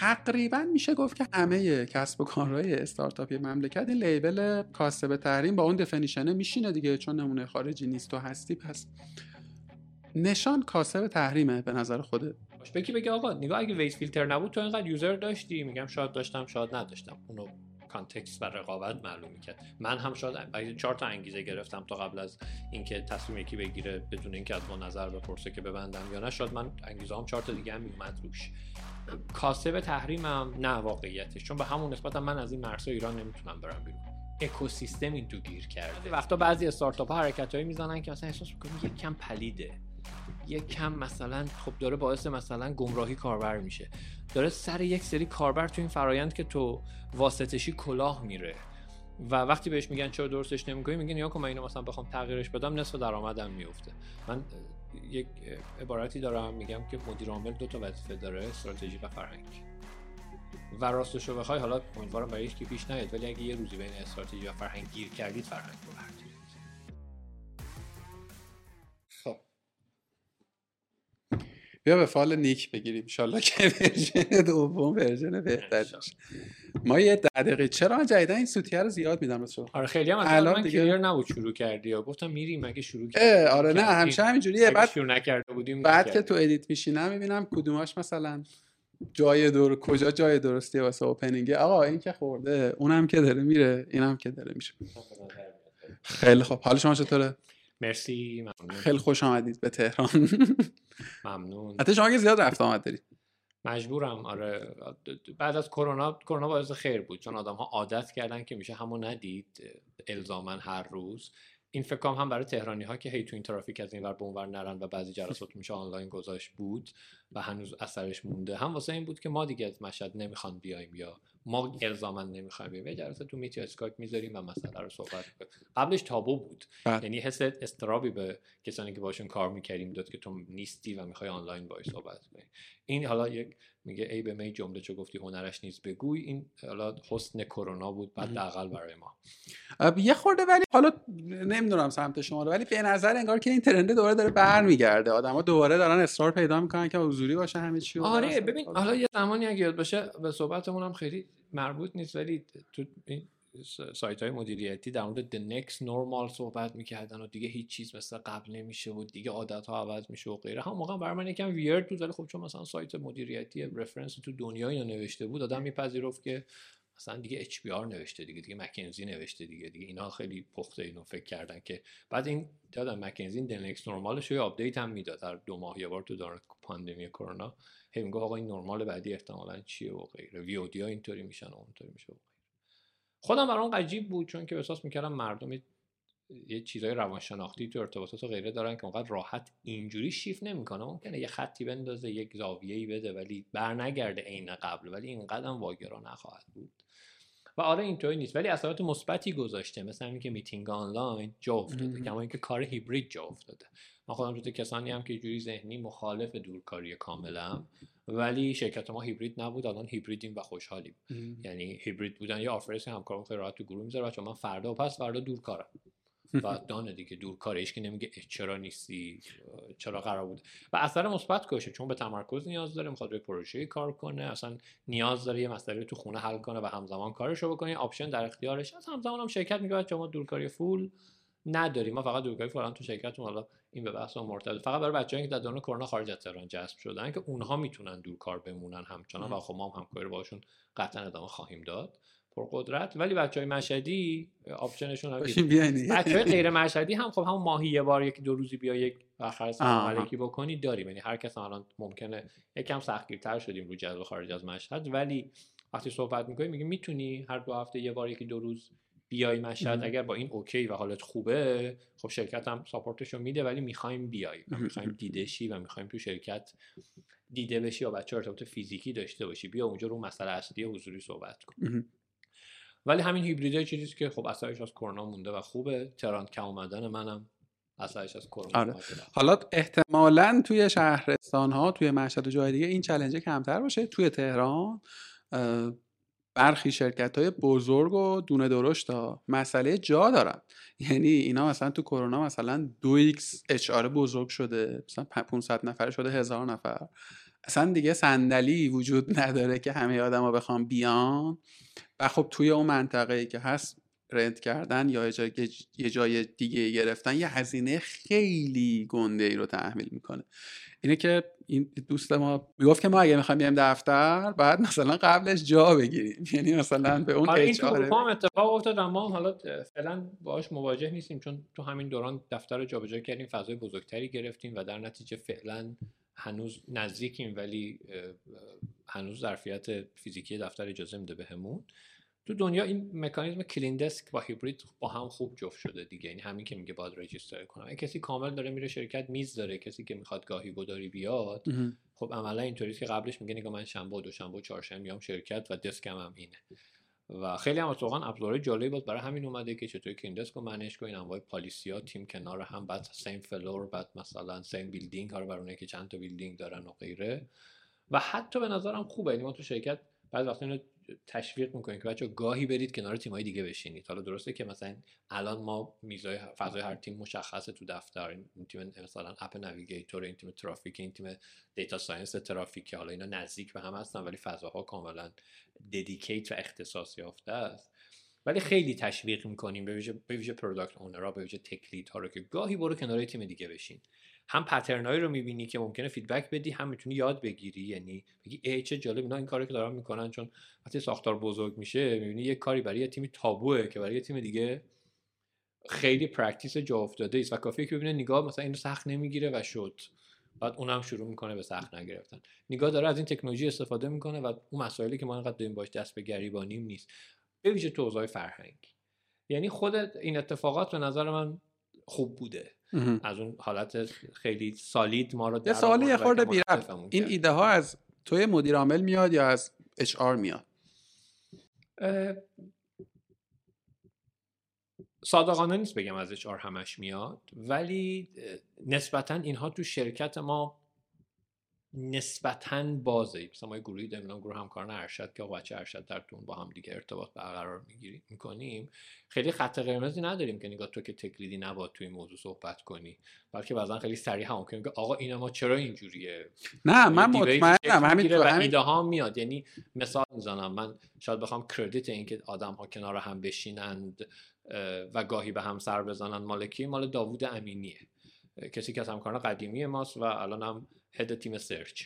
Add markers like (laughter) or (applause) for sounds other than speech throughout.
تقریبا میشه گفت که همه کسب و کارهای استارتاپی مملکت این label کاسب تحریم با اون definitionه میشینه دیگه چون نمونه خارجی نیست و هستی پس نشان کاسب تحریمه به نظر خودت بکی بگی آقا؟ نگاه اگه Waze فیلتر نبود تو اینقدر user داشتی؟ میگم شاید داشتم شاید نداشتم. اونو context و رقابت معلوم می‌کرد. من هم شاید چهار تا انگیزه گرفتم تا قبل از اینکه تصمیم یکی بگیره بدون اینکه از ما نظر بپرسه که ببندم یا نه. شاید من انگیزه هم چهار تا دیگه هم میومد روش. کاسب تحریمم نه واقعیتش. چون به همون نسبت من از این مرسا ایران نمی‌تونم برم بیرون. اکوسیستم این تو گیر کرده. وقتا بعضی استارتاپ ها حرکتایی می‌زنن که مثلا احساس می‌کنی یک کم پلیده. یک کم مثلا خب داره باعث مثلا گمراهی کاربر میشه. داره سر یک سری کاربر تو این فرایند که تو واسطشی کلاه میره. و وقتی بهش میگن چرا درستش نمی‌کنی میگن یا که من اینو مثلا بخوام تغییرش بدم نصف درآمدم میفته من یک عبارتی دارم میگم که مدیر عامل دو تا وظیفه داره استراتژی و فرهنگ. و راستش رو بخوای حالا امیدوارم برای که پیش نیاد ولی اگه یه روزی بین استراتژی و فرهنگ گیر کردید فرهنگ رو بیا به فال نیک بگیریم. انشالله که version دوم version بهتر ما یه دقیقه چرا من جدیدا این سوتیه رو زیاد میدم رسول آره خیلی هم الان من دیگه... نبود شروع کردی یا گفتم میریم مگه شروع کردی؟ آره نه همیشه همینجوریه. بعد شروع نکرده بودیم بعد که تو edit میشینم می‌بینم کدوماش مثلا جای دور کجا جای درستی واسه opening آقا این که خورده اونم که داره میره اینم که داره میشه. خیلی خب حال شما چطوره؟ مرسی ممنون. خیلی خوش آمدید به تهران. ممنون. حتی شما که زیاد رفت آمد دارید. مجبورم آره. بعد از کرونا کرونا باعث خیر بود چون آدم ها عادت کردن که میشه همو ندید الزاما هر روز. این فکر هم برای تهرانی ها که هی تو این ترافیک از این ور برن و بعضی جلسات میشه آنلاین گذاشت بود و هنوز اثرش مونده. هم واسه این بود که ما دیگه از مشهد نمی‌خوان بیایم یا ما الزاما نمی‌خوایم بیایم یه جلسه تو meetی اسکایپ می‌ذاریم و مسئله رو صحبت قبلش تابو بود. بله. یعنی حس اضطرابی به کسانی که باشون کار می‌کردیم داد که تو نیستی و می‌خوای آنلاین باهاش صحبت کنی. این حالا یک میگه عیب می جمله چو گفتی هنرش نیز بگوی. این حالا حسن کرونا بود حداقل برای ما. یه خورده ولی حالا نمی‌دونم سمت شما رو ولی به نظر انگار که این ترنده دوباره داره برمیگرده. آدما دوباره دارن اصرار پیدا می‌کنن که حضوری باشه همه چی آره ببین حالا یه زمانی اگه یاد باشه به صحبتمون هم خیلی مربوط نیست ولی تو این سایت های مدیریتی در مورد the next normal صحبت می‌کردن و دیگه هیچ چیز مثل قبل نمیشه و دیگه عادت ها عوض میشه و غیره. هم موقع برای من یکم ویرد بود ولی خب چون مثلا سایت مدیریتی رفرنس تو دنیا اینو نوشته بود آدم میپذیرفت که مثلا دیگه اچ نوشته دیگه دیگه مکنزی نوشته دیگه دیگه اینا خیلی پخته اینو فکر کردن که بعد این دادم مکنزی next نرمالش رو آپدیت هم می‌داد. هر دو ماه یه بار تو دوران پاندمی کرونا هی میگه آقا این نرمال بعدی احتمالاً چیه و غیره. وی او دی ها اینطوری میشن و اونطوری میشه خودم برام عجیب بود چون که احساس می‌کردم مردم یه چیزای روانشناختی تو ارتباطات و غیره دارن که اونقدر راحت اینجوری شیف نمی‌کنه. ممکنه یه خطی بندازه یک زاویه‌ای بده ولی برنگرده عین قبل ولی این قدم واگرا نخواهد بود. و آره اینطوری نیست. ولی اثرات مثبتی گذاشته. مثلا اینکه میتینگ آنلاین جا افتاده کما اینکه کار هیبرید جا افتاده. من خودم جزو کسانی هم که جوری ذهنی مخالف دورکاری کاملم ولی شرکت ما هیبرید نبود. الان هیبریدیم و خوشحالیم. یعنی هیبرید بودن یا آفرس همکارم خیلی راحت تو گروه می‌ذاره. بچا من فردا و پس فردا دور کارم و (laughs) دانه دیگه دور کاره. که نمیگه چرا نیستی؟ چرا قرار بود؟ و اثر مثبت کشه چون به تمرکز نیاز داره می‌خواد روی پروژه کار کنه اصلا نیاز داره یه مسئله تو خونه حل کنه و همزمان کارش رو بکنه آپشن در اختیارش از همزمان هم شرکت میگه بچا ما دورکاری فول نداریم. ما فقط دورکاری فورا تو شرکتمون. حالا این به بحث مرتبط. فقط برای بچه‌ای که در دوران کرونا خارج از تهران جذب شدن که اونها می‌تونن دورکار بمونن همچنان و خب ما هم همکاری باشون قطعا ادامه خواهیم داد. قدرت ولی بچه های مشهدی آپشنشون هم بچه های غیر مشهدی هم خب همون ماهی یه بار یک دو روزی بیا یک بخر ملکی بکنی داریم. یعنی هر کس الان ممکنه یکم سختگیرتر شدیم رو جذب خارج از مشهد. ولی وقتی صحبت می‌کنی میگه می‌تونی هر دو هفته یه بار یکی دو روز بیای مشهد. اگر با این اوکی و حالت خوبه خب شرکت هم ساپورتش رو میده ولی می‌خوایم بیای می‌خوایم دیده شی و می‌خوایم تو شرکت دیده بشی و بچه ارتباط فیزیکی داشته باشی. بیا اونجا رو مسئله اصلی حضوری صحبت کن. ولی همین هیبریدای چیزی که خب اثرش از کرونا مونده و خوبه. تران کم اومدن منم. اثرش از کرونا آره. حالا احتمالا توی شهرستان ها توی مشهد و جای دیگه این challenge کمتر باشه. توی تهران برخی شرکت های بزرگ و دونه درشت ها مسئله جا دارن. یعنی اینا مثلا تو کرونا مثلا دو ایکس اچ بزرگ شده. مثلا 500 نفر شده هزار نفر. اصلا دیگه صندلی وجود نداره که همه آدما بخوام بیان. و خب توی اون منطقه ای که هست رنت کردن یا یه جای دیگه گرفتن یه هزینه خیلی گنده ای رو تحمیل می‌کنه. اینه که این دوست ما می‌گفت که ما اگه می‌خوایم بیایم دفتر بعد مثلا قبلش جا بگیریم. (laughs) یعنی مثلا به اون آره این تو هم اتفاق افتاد ما حالا فعلا باهاش مواجه نیستیم چون تو همین دوران دفتر رو جابجا کردیم فضای بزرگتری گرفتیم و در نتیجه فعلا هنوز نزدیکیم ولی هنوز ظرفیت فیزیکی دفتر اجازه میده بهمون. تو دنیا این مکانیزم clean desk با هیبرید با هم خوب جفت شده دیگه. یعنی همین که میگه باید register کنم. کسی کامل داره میره شرکت میز داره. کسی که می‌خواد گاهی گداری بیاد. خب عملا اینطوری که قبلش میگه نگاه من شنبه و دوشنبه و چهارشنبه میام شرکت و deskم هم اینه. و خیلی هم اتفاقا ابزارهای جالبی بود. برای همین اومده که چطوری clean desk رو manage کنین انواع policyا تیم کنار هم بعد same floor بعد مثلا same building ها رو که چند تا building دارن و غیره. و حتی به نظرم خوبه. یعنی ما تو شرکت بعضی وقتا تشویق می‌کنیم که بچه گاهی برید کنار تیمای دیگه بشینید. حالا درسته که مثلا الان ما میزای فضای هر تیم مشخصه تو دفتر. این تیم مثلا app navigator این تیم ترافیک این تیم data science ترافیک حالا اینا نزدیک به هم هستن ولی فضاها کاملا dedicate و اختصاص یافته است. ولی خیلی تشویق می‌کنیم به ویژه به ویژه product ownerها به ویژه tech ها رو که گاهی برو کنار تیم دیگه بشین. هم patternایی رو می‌بینی که ممکنه feedback بدی هم می‌تونی یاد بگیری. یعنی بگی ای چه جالب اینا این کاری که دارن می‌کنن. چون وقتی ساختار بزرگ میشه می‌بینی یه کاری برای یه تیمی تابوه که برای یه تیم دیگه خیلی practice جا افتاده است و کافیه که ببینه نگاه مثلا اینو سخت نمی‌گیره و شد. بعد اونم شروع می‌کنه به سخت نگرفتن. نگاه داره از این تکنولوژی استفاده می‌کنه و اون مسائلی که ما انقدر داریم باش دست به گریبانیم نیست. به ویژه تو فرهنگی. یعنی خود این اتفاقات به نظر من خوب بوده. از اون حالت خیلی سالید ما رو یه سوالی یه خورده بی این ایده ها از توی مدیر عامل میاد یا از اچ آر میاد؟ صادقانه نیست بگم از اچ آر همش میاد ولی نسبتا اینها تو شرکت ما نسبتا بازه. مثلا ما یه گروهی داریم گروه همکاران ارشد که بچه ارشد در تون با هم دیگه ارتباط برقرار می‌گیریم می‌کنیم. خیلی خط قرمزی نداریم که نگاه تو که تکلیدی نباد توی موضوع صحبت کنی. بلکه بعضا خیلی سریع هم ممکنه آقا این ما چرا اینجوریه؟ نه من مطمئنم. همین تو همین ایده ها میاد. یعنی مثال می‌زنم. من شاید بخوام کردیت اینکه آدم ها کنار هم بشینند و گاهی به هم سر بزنن مالکی مال داوود امینیه. کسی که از همکاران قدیمی ماست و الان هم هد تیم سرچ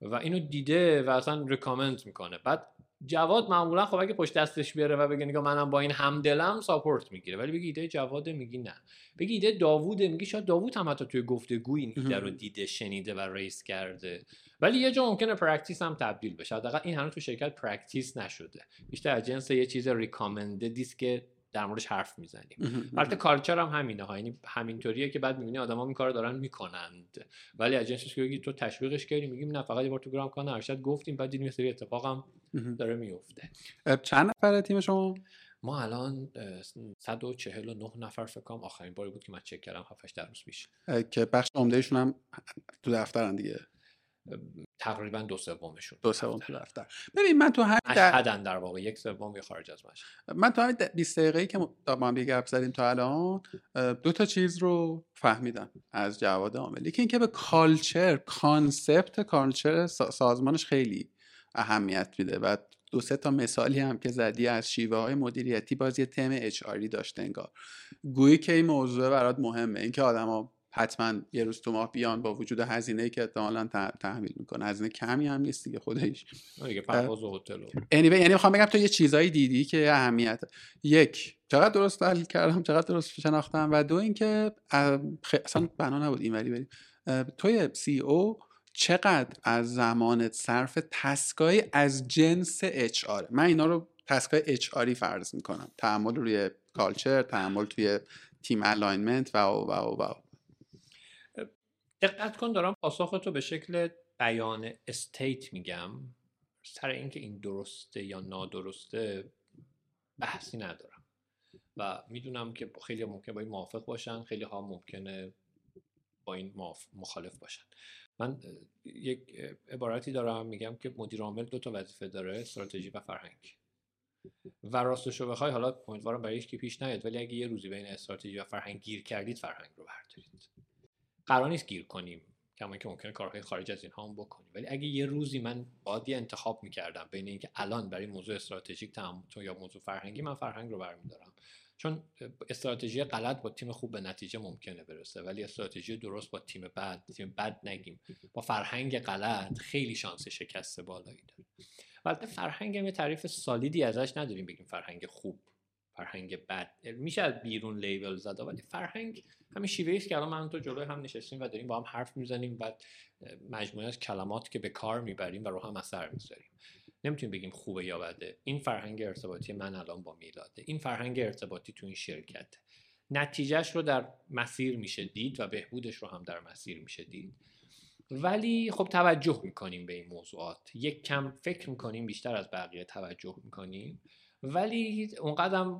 و اینو دیده و اصلا ریکامند می‌کنه. بعد جواد معمولا خب اگه پشت دستش بیاره و بگه نگاه منم با این همدلم support می‌گیره. ولی بگی ایده جواد میگی نه. بگی ایده داووده میگی شاید داوود هم حتی توی گفتگو این ایده رو دیده شنیده و raise کرده. ولی یه جا ممکنه practice هم تبدیل بشه. حداقل این هنوز تو شرکت practice نشده. بیشتر از جنس یه چیز recommended که در موردش حرف می‌زنیم. البته culture هم همینه ها. یعنی همینطوریه که بعد می‌بینی آدما این کارو دارن می‌کنند. ولی از جنسش که تو تشویقش کردی میگیم نه فقط یه بار تو گرام کان ارشد گفتیم بعد دیدیم سری اتفاق هم داره میفته چند نفر تیم شما؟ ما الان 149 نفر فکر کنم. آخرین باری بود که من چک کردم 7 در روز پیش. که بخش عمدهشون هم تو دفترن دیگه. تقریبا دو سومشون دو سوم تو دفتر ببین من تو همین در... در واقع. یک سوم خارج از مشهد. من تو همین 20 دقیقه‌ای که با هم گپ زدیم تا الان دو تا چیز رو فهمیدم از جواد عاملی. که اینکه به culture concept culture سازمانش خیلی اهمیت میده و دو سه تا مثالی هم که زدی از شیوه های مدیریتی باز یه تم اچ داشته انگار. گویی که این موضوع برات مهمه. اینکه آدما حتما یه روز تو ماه بیان با وجود هزینه که احتمالا تحمیل می‌کنه. هزینه کمی هم نیست دیگه خودش دیگه پرواز و هتل anyway, یعنی می‌خوام بگم تو یه چیزایی دیدی که اهمیت. یک چقدر درست تحلیل کردم چقدر درست شناختم و دو اینکه اصلا بنا نبود اینوری بریم. توی CEO چقدر از زمانت صرف task ای از جنس HR؟ من اینا رو task ای HR ی فرض می‌کنم. تعامل روی culture تعامل توی تیم alignment و و و و دقت کن دارم پاسخ به شکل بیان state میگم. سر اینکه این درسته یا نادرسته بحثی ندارم. و می‌دونم که خیلی ممکن با این موافق باشن خیلی ها ممکنه با این مخالف باشن. من یک عبارتی دارم میگم که مدیر عامل دو تا وظیفه داره استراتژی و فرهنگ. و راستش رو بخوای حالا امیدوارم برای که پیش نیاد ولی اگه یه روزی بین استراتژی و فرهنگ گیر کردید فرهنگ رو بردارید. قرار نیست گیر کنیم. کما که ممکنه کارهای خارج از اینها هم بکنی ولی اگه یه روزی من باید یه انتخاب می‌کردم بین اینکه الان برای موضوع استراتژیک تو یا موضوع فرهنگی من فرهنگ رو برمیدارم. چون استراتژی غلط با تیم خوب به نتیجه ممکنه برسه ولی استراتژی درست با تیم بد تیم بد نگیم. با فرهنگ غلط خیلی شانس شکست بالایی داره. البته فرهنگ یه تعریف سالیدی ازش نداریم بگیم فرهنگ خوب. فرهنگ بد. میشه از بیرون لیبل زد ولی فرهنگ همین شیوه است که الان من تو جلوی هم نشستیم و داریم با هم حرف می‌زنیم و مجموعه از کلمات که به کار می‌بریم و رو هم اثر می‌ذاریم. نمی‌تونیم بگیم خوبه یا بده. این فرهنگ ارتباطی من الان با میلاده. این فرهنگ ارتباطی تو این شرکت. نتیجهش رو در مسیر میشه دید و بهبودش رو هم در مسیر میشه دید. ولی خب توجه می‌کنیم به این موضوعات. یک کم فکر می‌کنیم بیشتر از بقیه توجه می‌کنیم. ولی اونقدر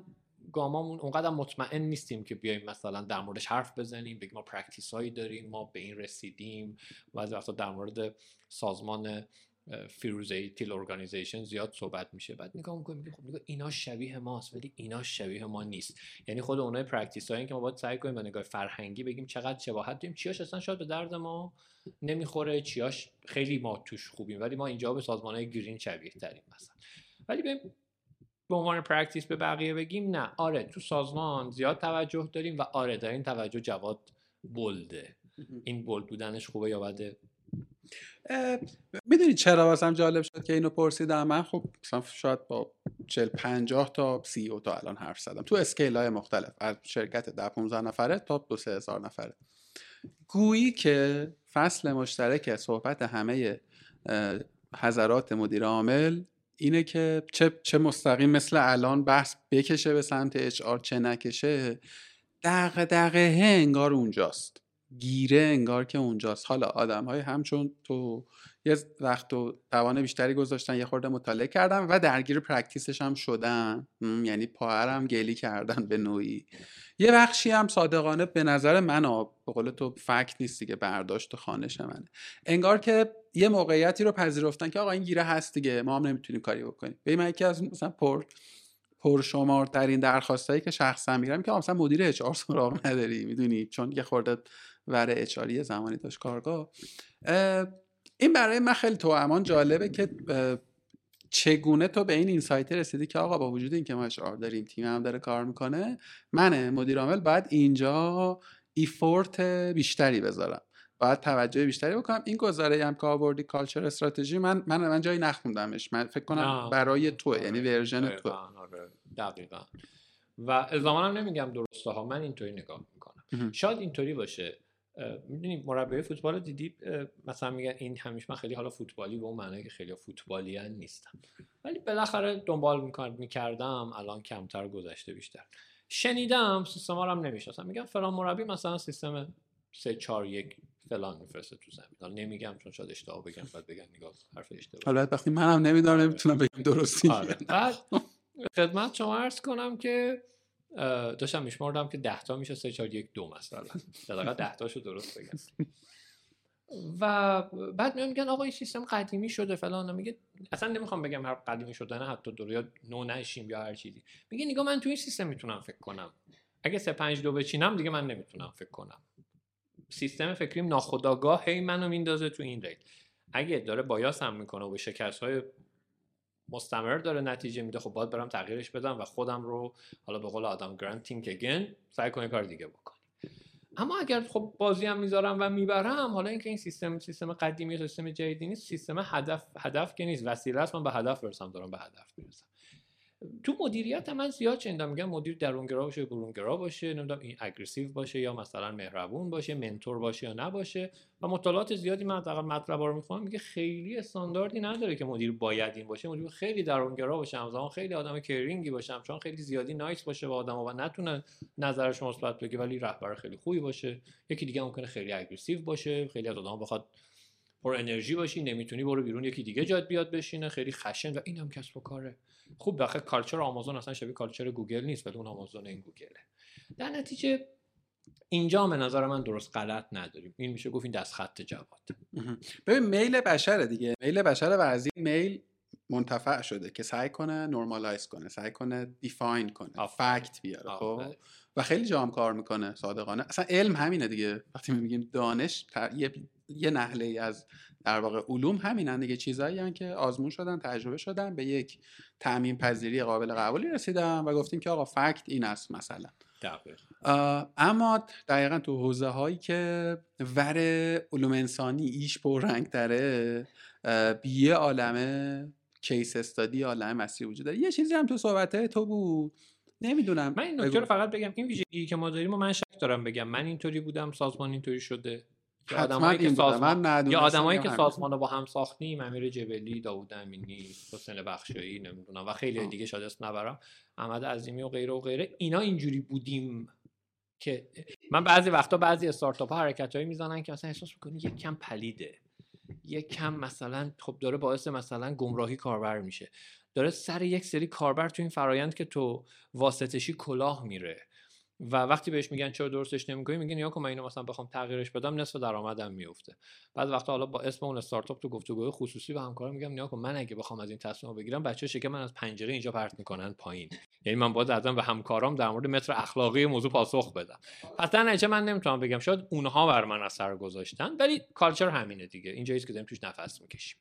گامامون اونقدر مطمئن نیستیم که بیایم مثلا در موردش حرف بزنیم بگیم ما practice هایی داریم ما به این رسیدیم. و وقتا در مورد سازمان فیروزه teal organization زیاد صحبت میشه. بعد نگاه می‌کنیم خب نگاه اینا شبیه ماست ولی اینا شبیه ما نیست. یعنی خود اونای practice هایی که ما باید سعی کنیم به نگاه فرهنگی بگیم چقدر شباهت داریم. چیاش اصلا شاید به درد ما نمی‌خوره چیاش خیلی ما توش خوبیم ولی ما اینجا به سازمان های green شبیه تریم مثلا. ولی به عنوان practice به بقیه بگیم؟ نه. آره تو سازمان زیاد توجه داریم و آره در این توجه جواد بلده. این بولد بودنش خوبه یا بده؟ می‌دونی چرا واسم جالب شد که اینو پرسیدم؟ من خب مثلا شاید با 40 50 تا سی او تا الان حرف زدم. تو اسکیل های مختلف. از شرکت ده 15 نفره تا دو سه هزار نفره. گویی که فصل مشترک صحبت همه حضرات مدیر عامل اینه که چه, چه مستقیم مثل الان بحث بکشه به سمت اچ آر چه نکشه دقیقه دقیقه انگار اونجاست. گیره انگار که اونجاست. حالا آدم های همچون تو یه وقت و توان بیشتری گذاشتن یه خورده مطالعه کردن و درگیر پرکتیسش هم شدن. یعنی پاهرم گلی کردن به نوعی. یه بخشی هم صادقانه به نظر من به قول تو فکت نیست دیگه برداشت خانش منه. انگار که یه موقعیتی رو پذیرفتن که آقا این گیره هست دیگه ما هم نمی‌تونیم کاری بکنیم. به من یکی از مثلا پر پرشمارترین درخواستایی که شخصا می‌گیرم که مثلا مدیر HR سراغ نداری می‌دونی؟ چون یه خورده ور HR ی زمانی داشت کارگاه. این برای من خیلی تو امان جالبه که چگونه تو به این insight رسیدی که آقا با وجود اینکه ما HR داریم تیم هم داره کار می‌کنه من مدیر عامل باید اینجا effort بیشتری بذارم. باید توجه بیشتری بکنم. این گزاره هم که آوردی culture استراتژی من من من جایی نخوندمش. من فکر کنم برای تو یعنی ورژن تو آره، دقیقا. و الزاما نمیگم درسته ها من اینطوری نگاه می‌کنم. شاید اینطوری باشه. می‌دونی مربی فوتبال دیدی؟ مثلا میگن این همیشه من خیلی حالا فوتبالی به اون معنی که خیلی فوتبالی نیستم. ولی بالاخره دنبال می‌کردم الان کمتر گذشته بیشتر. شنیدم سیستم ها رو هم نمی‌شناسم. میگم فلان مربی مثلا سیستم 3 4 1 فلان میفرسته تو زمین. حالا نمیگم چون شاید اشتباه بگم بعد بگم نگاه حرف اشتباه. حالا وقتی منم نمی‌دونم نمی‌تونم بگم درستی آره. بعد خدمت شما عرض کنم که داشتم میشمردم که 10 تا میشه 3 4 1 2 مثلا. در 10 تاشو درست بگم. و بعد میان میگن آقا این سیستم قدیمی شده فلان. میگه اصلا نمی‌خوام بگم هر قدیمی شده نه حتی دور یا نو نشیم یا هر چیزی. میگه نگاه من تو این سیستم می‌تونم فکر کنم. اگه 3 5 2 بچینم دیگه من نمی‌تونم فکر کنم. سیستم فکریم ناخودآگاه هی منو میندازه تو این route. اگه داره bias هم می‌کنه و به شکست های مستمر داره نتیجه میده خب باید برم تغییرش بدم و خودم رو حالا به قول آدم گرانت think again سعی کنه کار دیگه بکنی اما اگر خب بازی هم می‌ذارم و می‌برم حالا اینکه این سیستم سیستم قدیمی سیستم جدیدی نیست سیستم هدف هدف که نیست. وسیله است من به هدف برسم دارم به هدف می‌رسم. تو مدیریت من زیاد شنیدم میگن مدیر درونگرا باشه برونگرا باشه نمی‌دونم این aggressive باشه یا مثلا مهربون باشه mentor باشه یا نباشه و مطالعات زیادی من حداقل مطلب رو می‌خوام میگه خیلی استانداردی نداره که مدیر باید این باشه. مدیر خیلی درونگرا باشه همزمان خیلی آدم caring ی باشه چون خیلی زیادی nice باشه با آدم و نتونه نظرش مثبت بگه ولی رهبر خیلی خوبی باشه. یکی دیگه ممکنه خیلی aggressive باشه خیلی از آدم بخواد پر انرژی باشی نمی‌تونی برو بیرون یکی دیگه جات بیاد بشینه خیلی خشن و اینم کسب و کاره. خوب بخه culture آمازون اصلا شبیه culture گوگل نیست ولی اون آمازون این گوگله. در نتیجه اینجا به نظر من درست غلط نداریم. این میشه گفت این دست خط جواد ببین میل بشره دیگه. میل بشره و از این میل منتفع شده که سعی کنه نرمالایز کنه سعی کنه دیفاین کنه فکت بیاره خب؟ و خیلی جام کار می‌کنه صادقانه. اصلا علم همینه دیگه. وقتی میگیم دانش یه یه نحله ای از در واقع علوم همینن دیگه چیزایی که آزمون شدن تجربه شدن به یک تعمین پذیری قابل قبولی رسیدن و گفتیم که آقا فکت این است مثلا. اما دقیقا تو حوزه هایی که ور علوم انسانی ایش رنگ تره بیه عالمه کیس استادی عالم مسیح وجود داره. یه چیزی هم تو صحبت تو بود. نمی‌دونم. من این نکته رو فقط بگم این ویژگی که ما داریم و من شک دارم بگم. من اینطوری بودم سازمان اینطوری شده. آدمایی که سازمان یا آدمایی که سازمان رو با هم ساختیم امیر جبلی داوود امینی حسین بخشایی نمی‌دونم و خیلی دیگه شاید اسم نبرم. احمد عظیمی و غیره و غیره. اینا اینجوری بودیم که من بعضی وقتا بعضی استارتاپ ها حرکتایی می‌زنن که مثلا احساس می‌کنی یک کم پلیده. یک کم مثلا خب داره باعث مثلا گمراهی کاربر میشه. داره سر یک سری کاربر تو این فرایند که تو واسطشی کلاه میره. و وقتی بهش میگن چرا درستش نمی‌کنی میگن یا من اینو مثلا بخوام تغییرش بدم نصف درآمدم میفته بعد وقتا حالا با اسم اون استارتاپ تو گفتگوهای خصوصی به همکارم میگم نیا من اگه بخوام از این تصمیم بگیرم بچه شکه من از پنجره اینجا پرت می‌کنن پایین. یعنی من باید ازم به همکارام در مورد متر اخلاقی موضوع پاسخ بدم. پس در من نمی‌تونم بگم شاید اونها بر من اثر گذاشتن ولی culture همینه دیگه. اینجایی که داریم توش نفس می‌کشیم.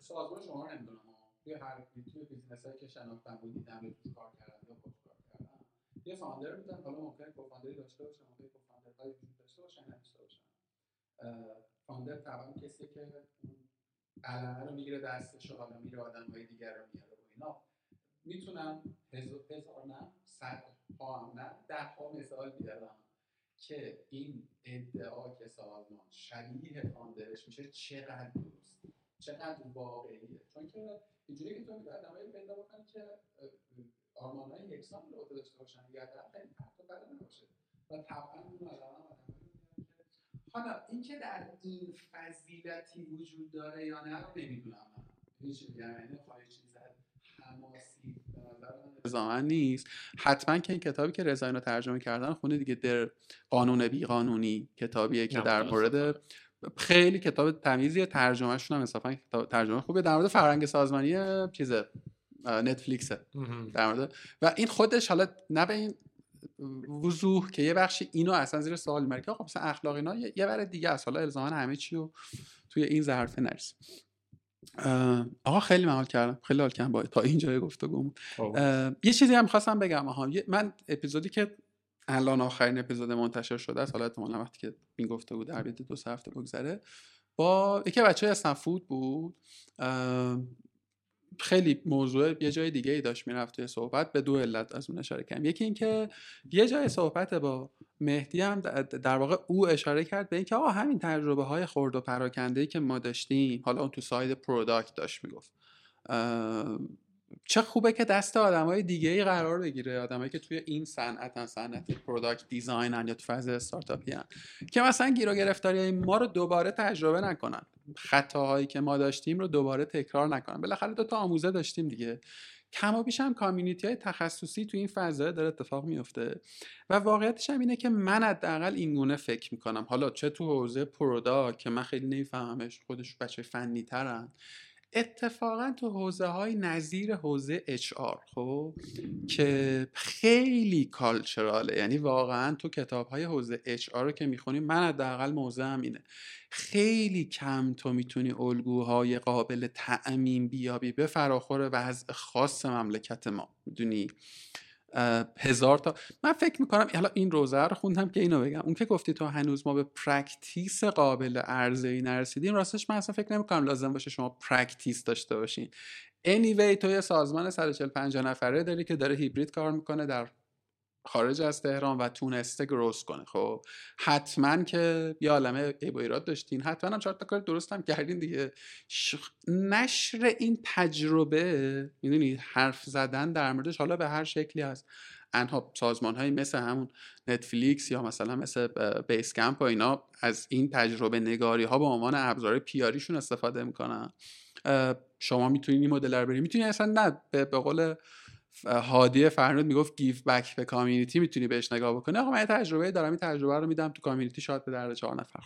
سازمان شما نمی‌دونم. توی هر توی business هایی که شناختم بود دیدم توش کار کردن یا خود کار کردن. یه founder بودن حالا ممکنه co-founder ی داشته باشن ممکنه co-founder های وجود داشته باشن نداشته باشن. فاندر طبعا کسی که قلمه رو می‌گیره دستش و حالا میره آدم های دیگر رو میاره و اینا. می‌تونم هزار نه صد ها هم نه ده ها مثال بیارم که این ادعا که سازمان شبیه فاندرش میشه چقدر درست. چقدر واقعیه چون که اینجوری که تو آدمایی پیدا بکنی که آرمانهای یکسان رو داشته باشن. یا در خیلی فرق بده نباشه. و طبعا اون آدم حالا اینکه در این فضیلتی وجود داره یا نه رو نمی‌دونم. من هیچ یعنی خواهی چیز حماسی نظر نیست. حتما که این کتابی که رضا رو ترجمه کردن خونه دیگه در قانون بی قانونی کتابیه که در مورد خیلی کتاب تمیزیه ترجمهشون هم انصافا ترجمه خوبه در مورد فرهنگ سازمانی چیز نتفلیکسه. در مورد و این خودش حالا نه به این وضوح که یه بخشی اینو اصلا زیر سوال می‌بره که آقا مثلا اخلاق اینا یه بره دیگه از حالا الزاما همه چی رو توی این ظرفه نرسیم. آقا خیلی ممال کردم. خیلی حال کردم. با تا اینجای گفتگو یه چیزی هم خواستم بگم. آها من اپیزودی که الان آخرین اپیزود منتشر شده است. حالا احتمالا وقتی که این گفته بود در دو سه هفته بگذره. با یکی بچه اسنفود بود. خیلی موضوع یه جای دیگه ای داشت می‌رفت توی صحبت به دو علت از اون اشاره کردم یکی اینکه یه جای صحبت با مهدی هم در واقع او اشاره کرد به اینکه آقا همین تجربه های خرد و پراکنده که ما داشتیم حالا اون تو side product داشت می‌گفت. چه خوبه که دست های دیگه ای قرار بگیره آدمایی که توی این صنعت صنعت product design یا تو فاز استارتاپی هن. که مثلا گیر و گرفتاری ما رو دوباره تجربه نکنن. خطاهایی که ما داشتیم رو دوباره تکرار نکنن. بالاخره دو تا آموزه داشتیم دیگه. کم و بیش هم کامیونیتی های تخصصی تو این فضا داره اتفاق میفته و واقعیتش هم اینه که من حداقل این گونه فکر می‌کنم. حالا چه تو حوزه پرودا که من خیلی نمیفهمش خودش بچه فنی ترن اتفاقا تو حوزه های نظیر حوزه اچ آر خب که خیلی کالچراله. یعنی واقعا تو کتاب های حوزه اچ آر رو که می‌خونی من حداقل موضع هم اینه. خیلی کم تو می‌تونی الگوهای قابل تعمیم بیابی به فراخور وضع خاص مملکت ما. می‌دونی؟ هزار تا. من فکر می‌کنم حالا این روضه رو خوندم که اینو بگم. اون که گفتی تو هنوز ما به practice قابل ای نرسیدیم راستش من اصلا فکر نمی‌کنم لازم باشه شما practice داشته باشین. Anyway تو یه سازمان 140 50 نفره داری که داره هیبرید کار می‌کنه در خارج از تهران و تونسته growth کنه. خب حتما که یه عالمه عیب و ایراد داشتین. حتما هم چهار تا کار درست هم کردین دیگه. نشر این تجربه می‌دونی حرف زدن در موردش حالا به هر شکلی هست. انها سازمان های مثل همون نتفلیکس یا مثلا مثل بیس کمپ و اینا از این تجربه نگاری ها به عنوان ابزار PR یشون استفاده می‌کنن. شما می‌تونید این مدل رو برید می‌تونید اصلا نه به قول هادی فرنود می‌گفت give back به community می‌تونی بهش نگاه بکنی. آقا من تجربه دارم این تجربه رو میدم تو community شاید به درد چهار نفر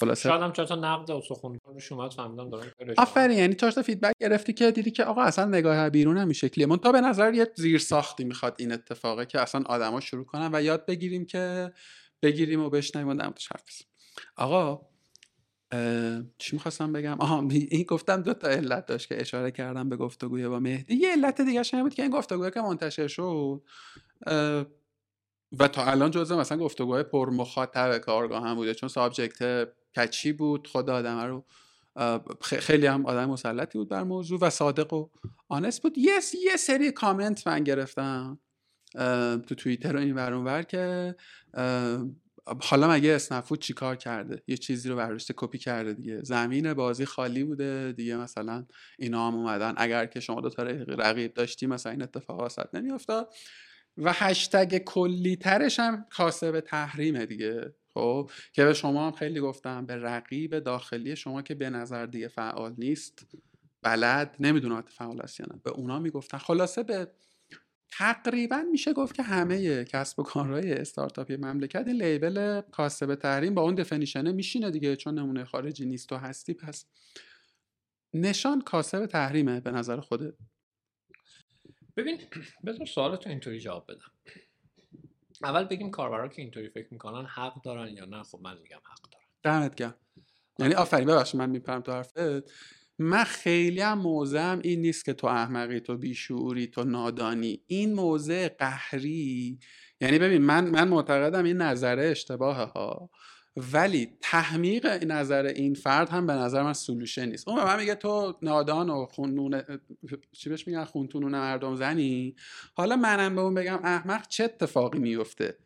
خلاصه شاید هم تا نقد و سخن اومد فهمیدم دارم آفرین یعنی چهار تا فیدبک گرفتی که دیدی که آقا اصلا نگاه بیرون هم شکلیه. من تا به نظر یه زیر ساختی می‌خواد این اتفاقه که اصلا آدما شروع کنن و یاد بگیریم که بگیریم و بشنویم و آقا چی می‌خواستم بگم؟ آها این گفتم دو تا علت داشت که اشاره کردم به گفتگوی با مهدی. یه علت دیگه این بود که این گفتگوی که منتشر شد و تا الان جزء مثلا گفتگوهای پر مخاطب کارگاه هم بوده چون subject catchy بود خود آدم رو خیلی هم آدم مسلطی بود بر موضوع و صادق و honest بود. یه یه سری کامنت من گرفتم تو توییتر و این ور که حالا مگه اسنپ‌فود چی کار کرده؟ یه چیزی رو برداشته کپی کرده دیگه. زمین بازی خالی بوده دیگه مثلا اینا هم اومدن. اگر که شما دو تا رقیب داشتی مثلا این اتفاق واست نمیافتاد. و هشتگ کلی ترش هم کاسب تحریمه دیگه. خب؟ که به شما هم خیلی گفتم به رقیب داخلی شما که به نظر دیگه فعال نیست بلد نمی‌دونه فعال است یا نه. به اونا می‌گفتن. خلاصه به تقریبا میشه گفت که همه کسب و کارهای استارتاپی مملکت این لیبل کاسب تحریم. با اون دفنیشنه میشینه دیگه چون نمونه خارجی نیست و هستی پس نشان کاسب تحریمه به نظر خوده ببین بذار سوالتو اینطوری جواب بدم. اول بگیم کاربرا که اینطوری فکر می‌کنن حق دارن یا نه؟ خب من میگم حق دارن. دمت گرم. یعنی آفرین ببخشید من میپرم تو حرفت. من خیلی هم موضعم این نیست که تو احمقی تو بیشعوری تو نادانی. این موضع قهری. یعنی ببین من من معتقدم این نظره اشتباهه ها. ولی تحمیق نظر این فرد هم به نظر من سلوشه نیست. اون به من میگه تو نادان و خونون چی بهش میگن؟ خونتونون مردم زنی؟ حالا منم به اون بگم احمق چه اتفاقی میفته؟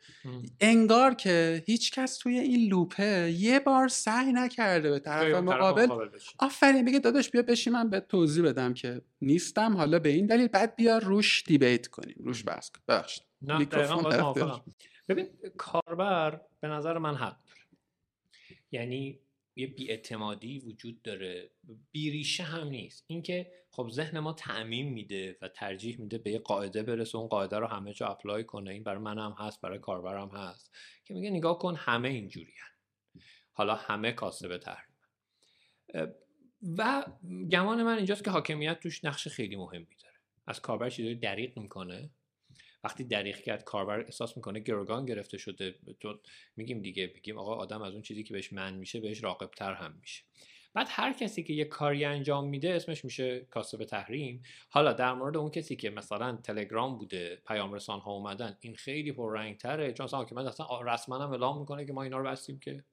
انگار که هیچ کس توی این لوپه یه بار سعی نکرده به طرف مقابل آفرین بگه داداش بیا بشی من به توضیح بدم که نیستم حالا به این دلیل بعد بیا روش دیبیت کنیم. روش بحث کنیم ببین کاربر به نظر من حق یعنی یه بیاعتمادی وجود داره. بیریشه هم نیست. اینکه خب ذهن ما تعمیم میده و ترجیح میده به یه قاعده برسه اون قاعده رو همه جا اپلای کنه. این برای من هم هست برای کاربرم هست. که میگه نگاه کن همه اینجوری حالا همه کاسب تحریم و گمان من اینجاست که حاکمیت توش نقش خیلی مهمی داره از کاربر چیزایی دریق می‌کنه. وقتی دریغ کرد کاربر احساس می‌کنه گروگان گرفته شده. تو میگیم دیگه بگیم آقا آدم از اون چیزی که بهش من میشه بهش راقب تر هم میشه. بعد هر کسی که یه کاری انجام میده اسمش میشه کاسب تحریم. حالا در مورد اون کسی که مثلا تلگرام بوده پیام رسان ها اومدن این خیلی پررنگ تره چون مثلا من اصلا رسما هم اعلام می‌کنه که ما اینا رو بستیم که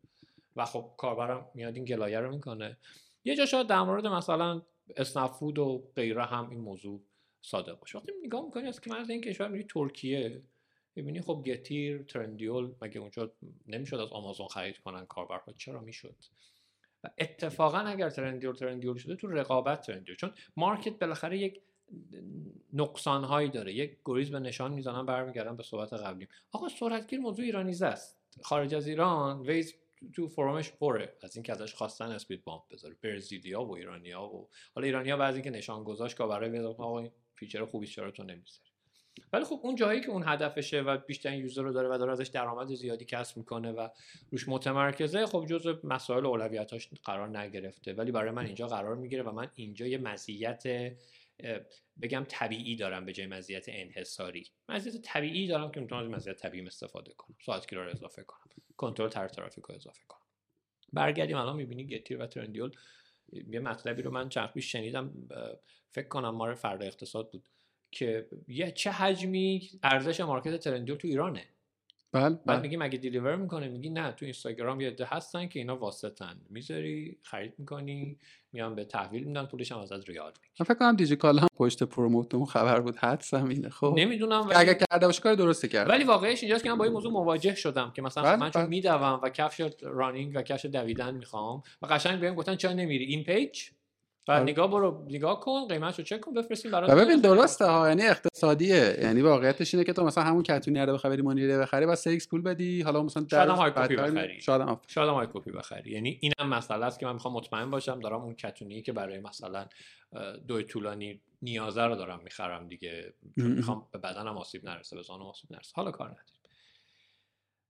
و خب کاربرم میاد این گلایه رو می‌کنه. یه جا شاید در مورد مثلا اسنفود و غیره هم این موضوع صادق باشه وقتی نگاه می‌کنی از که من از این کشور میری ترکیه می‌بینی خب گتیر ترندیول مگه اونجا نمی‌شد از آمازون خرید کنن کاربرها؟ چرا می‌شد؟ و اتفاقا اگر ترندیول ترندیول شده تو رقابت ترندیول. چون market بالاخره یک نقصان هایی داره یک گریز به نشان می‌زنم برمیگردم به صحبت قبلی آقا سرعتگیر موضوع ایرانیزه است. خارج از ایران ویز تو forum ش پره. از اینکه ازش خواستن speed bump بذاره. برزیلیا و ایرانیا و حالا ایرانیا بعضی که نشان گذاشت که برای آقا feature خوبی چرا تو نمی‌ذاری ولی خب اون جایی که اون هدفشه و بیشتر یوزر رو داره و داره ازش درآمد زیادی کسب می‌کنه و روش متمرکزه خب جزء مسائل اولویتاش قرار نگرفته. ولی برای من اینجا قرار می‌گیره و من اینجا یه مزیت بگم طبیعی دارم به جای مزیت انحصاری. مزیت طبیعی دارم که می‌تونم از مزیت طبیعی استفاده کنم. ساعت رو اضافه کنم. کنترل تر ترافیک رو اضافه کنم. برگردیم الان می‌بینی گتیر و ترندیول یه مطلبی رو من چند شنیدم فکر کنم آمار فردای اقتصاد بود که یه چه حجمی ارزش market ترندیول تو ایرانه. بله بعد بله. میگی مگه deliver می‌کنه؟ میگی نه تو اینستاگرام یه عده هستن که اینا واسطن. می‌ذاری خرید می‌کنی میان به تحویل میدن پولش هم ازت ریال میگی من فکر کنم دیجی‌کالا هم پشت promote اون خبر بود حدسم اینه خب. نمی‌دونم ولی... اگه کرده باشه کار درسته کرد ولی واقعش اینجاست که من با این موضوع مواجه شدم که مثلا بله، من چون بله. میدوم و کفش running و کفش دویدن می‌خوام و قشنگ بهم گفتن چرا نمیری؟ این page؟ آره. نگاه برو نگاه کن قیمتشو چک کن بفرستیم برات ببین درسته ها یعنی اقتصادیه. یعنی واقعیتش اینه که تو مثلا همون کتونی رو بخری مونیره بخری و 3 پول بدی. حالا مثلا در شاید های کپی بخری. شاید هم شاید های کپی بخری. یعنی اینم مسئله است که من می‌خوام مطمئن باشم دارم اون کتونی که برای مثلا دوی طولانی نیازه رو دارم می‌خرم دیگه. چون می‌خوام به بدنم آسیب نرسه به زانم آسیب نرسه. حالا کار نداریم.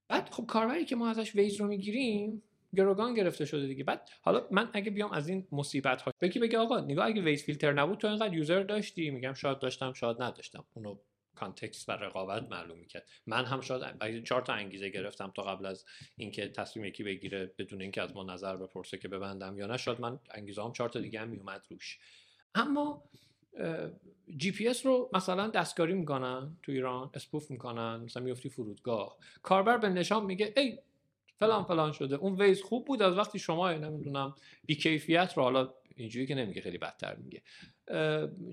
بعد خب کاربری که ما ازش ویز رو می‌گیریم گروگان گرفته شده دیگه. بعد حالا من اگه بیام از این مصیبت ها بگی بگه آقا نگاه اگه ویز فیلتر نبود تو اینقدر user داشتی؟ میگم شاید داشتم شاید نداشتم. اونو context و رقابت معلوم می‌کرد. من هم شاید چهار تا انگیزه گرفتم تا قبل از اینکه تصمیم یکی بگیره بدون اینکه از ما نظر بپرسه که ببندم یا نه شاید من انگیزه هم چهار تا دیگه هم میومد روش. اما جی پی اس رو مثلا دستکاری می‌کنن تو ایران spoof می‌کنن مثلا میفتی فرودگاه. کاربر به نشان میگه ای فلان فلان شده. اون ویز خوب بود. از وقتی شما نمی‌دونم بیکیفیت رو حالا اینجوری که نمیگه خیلی بدتر میگه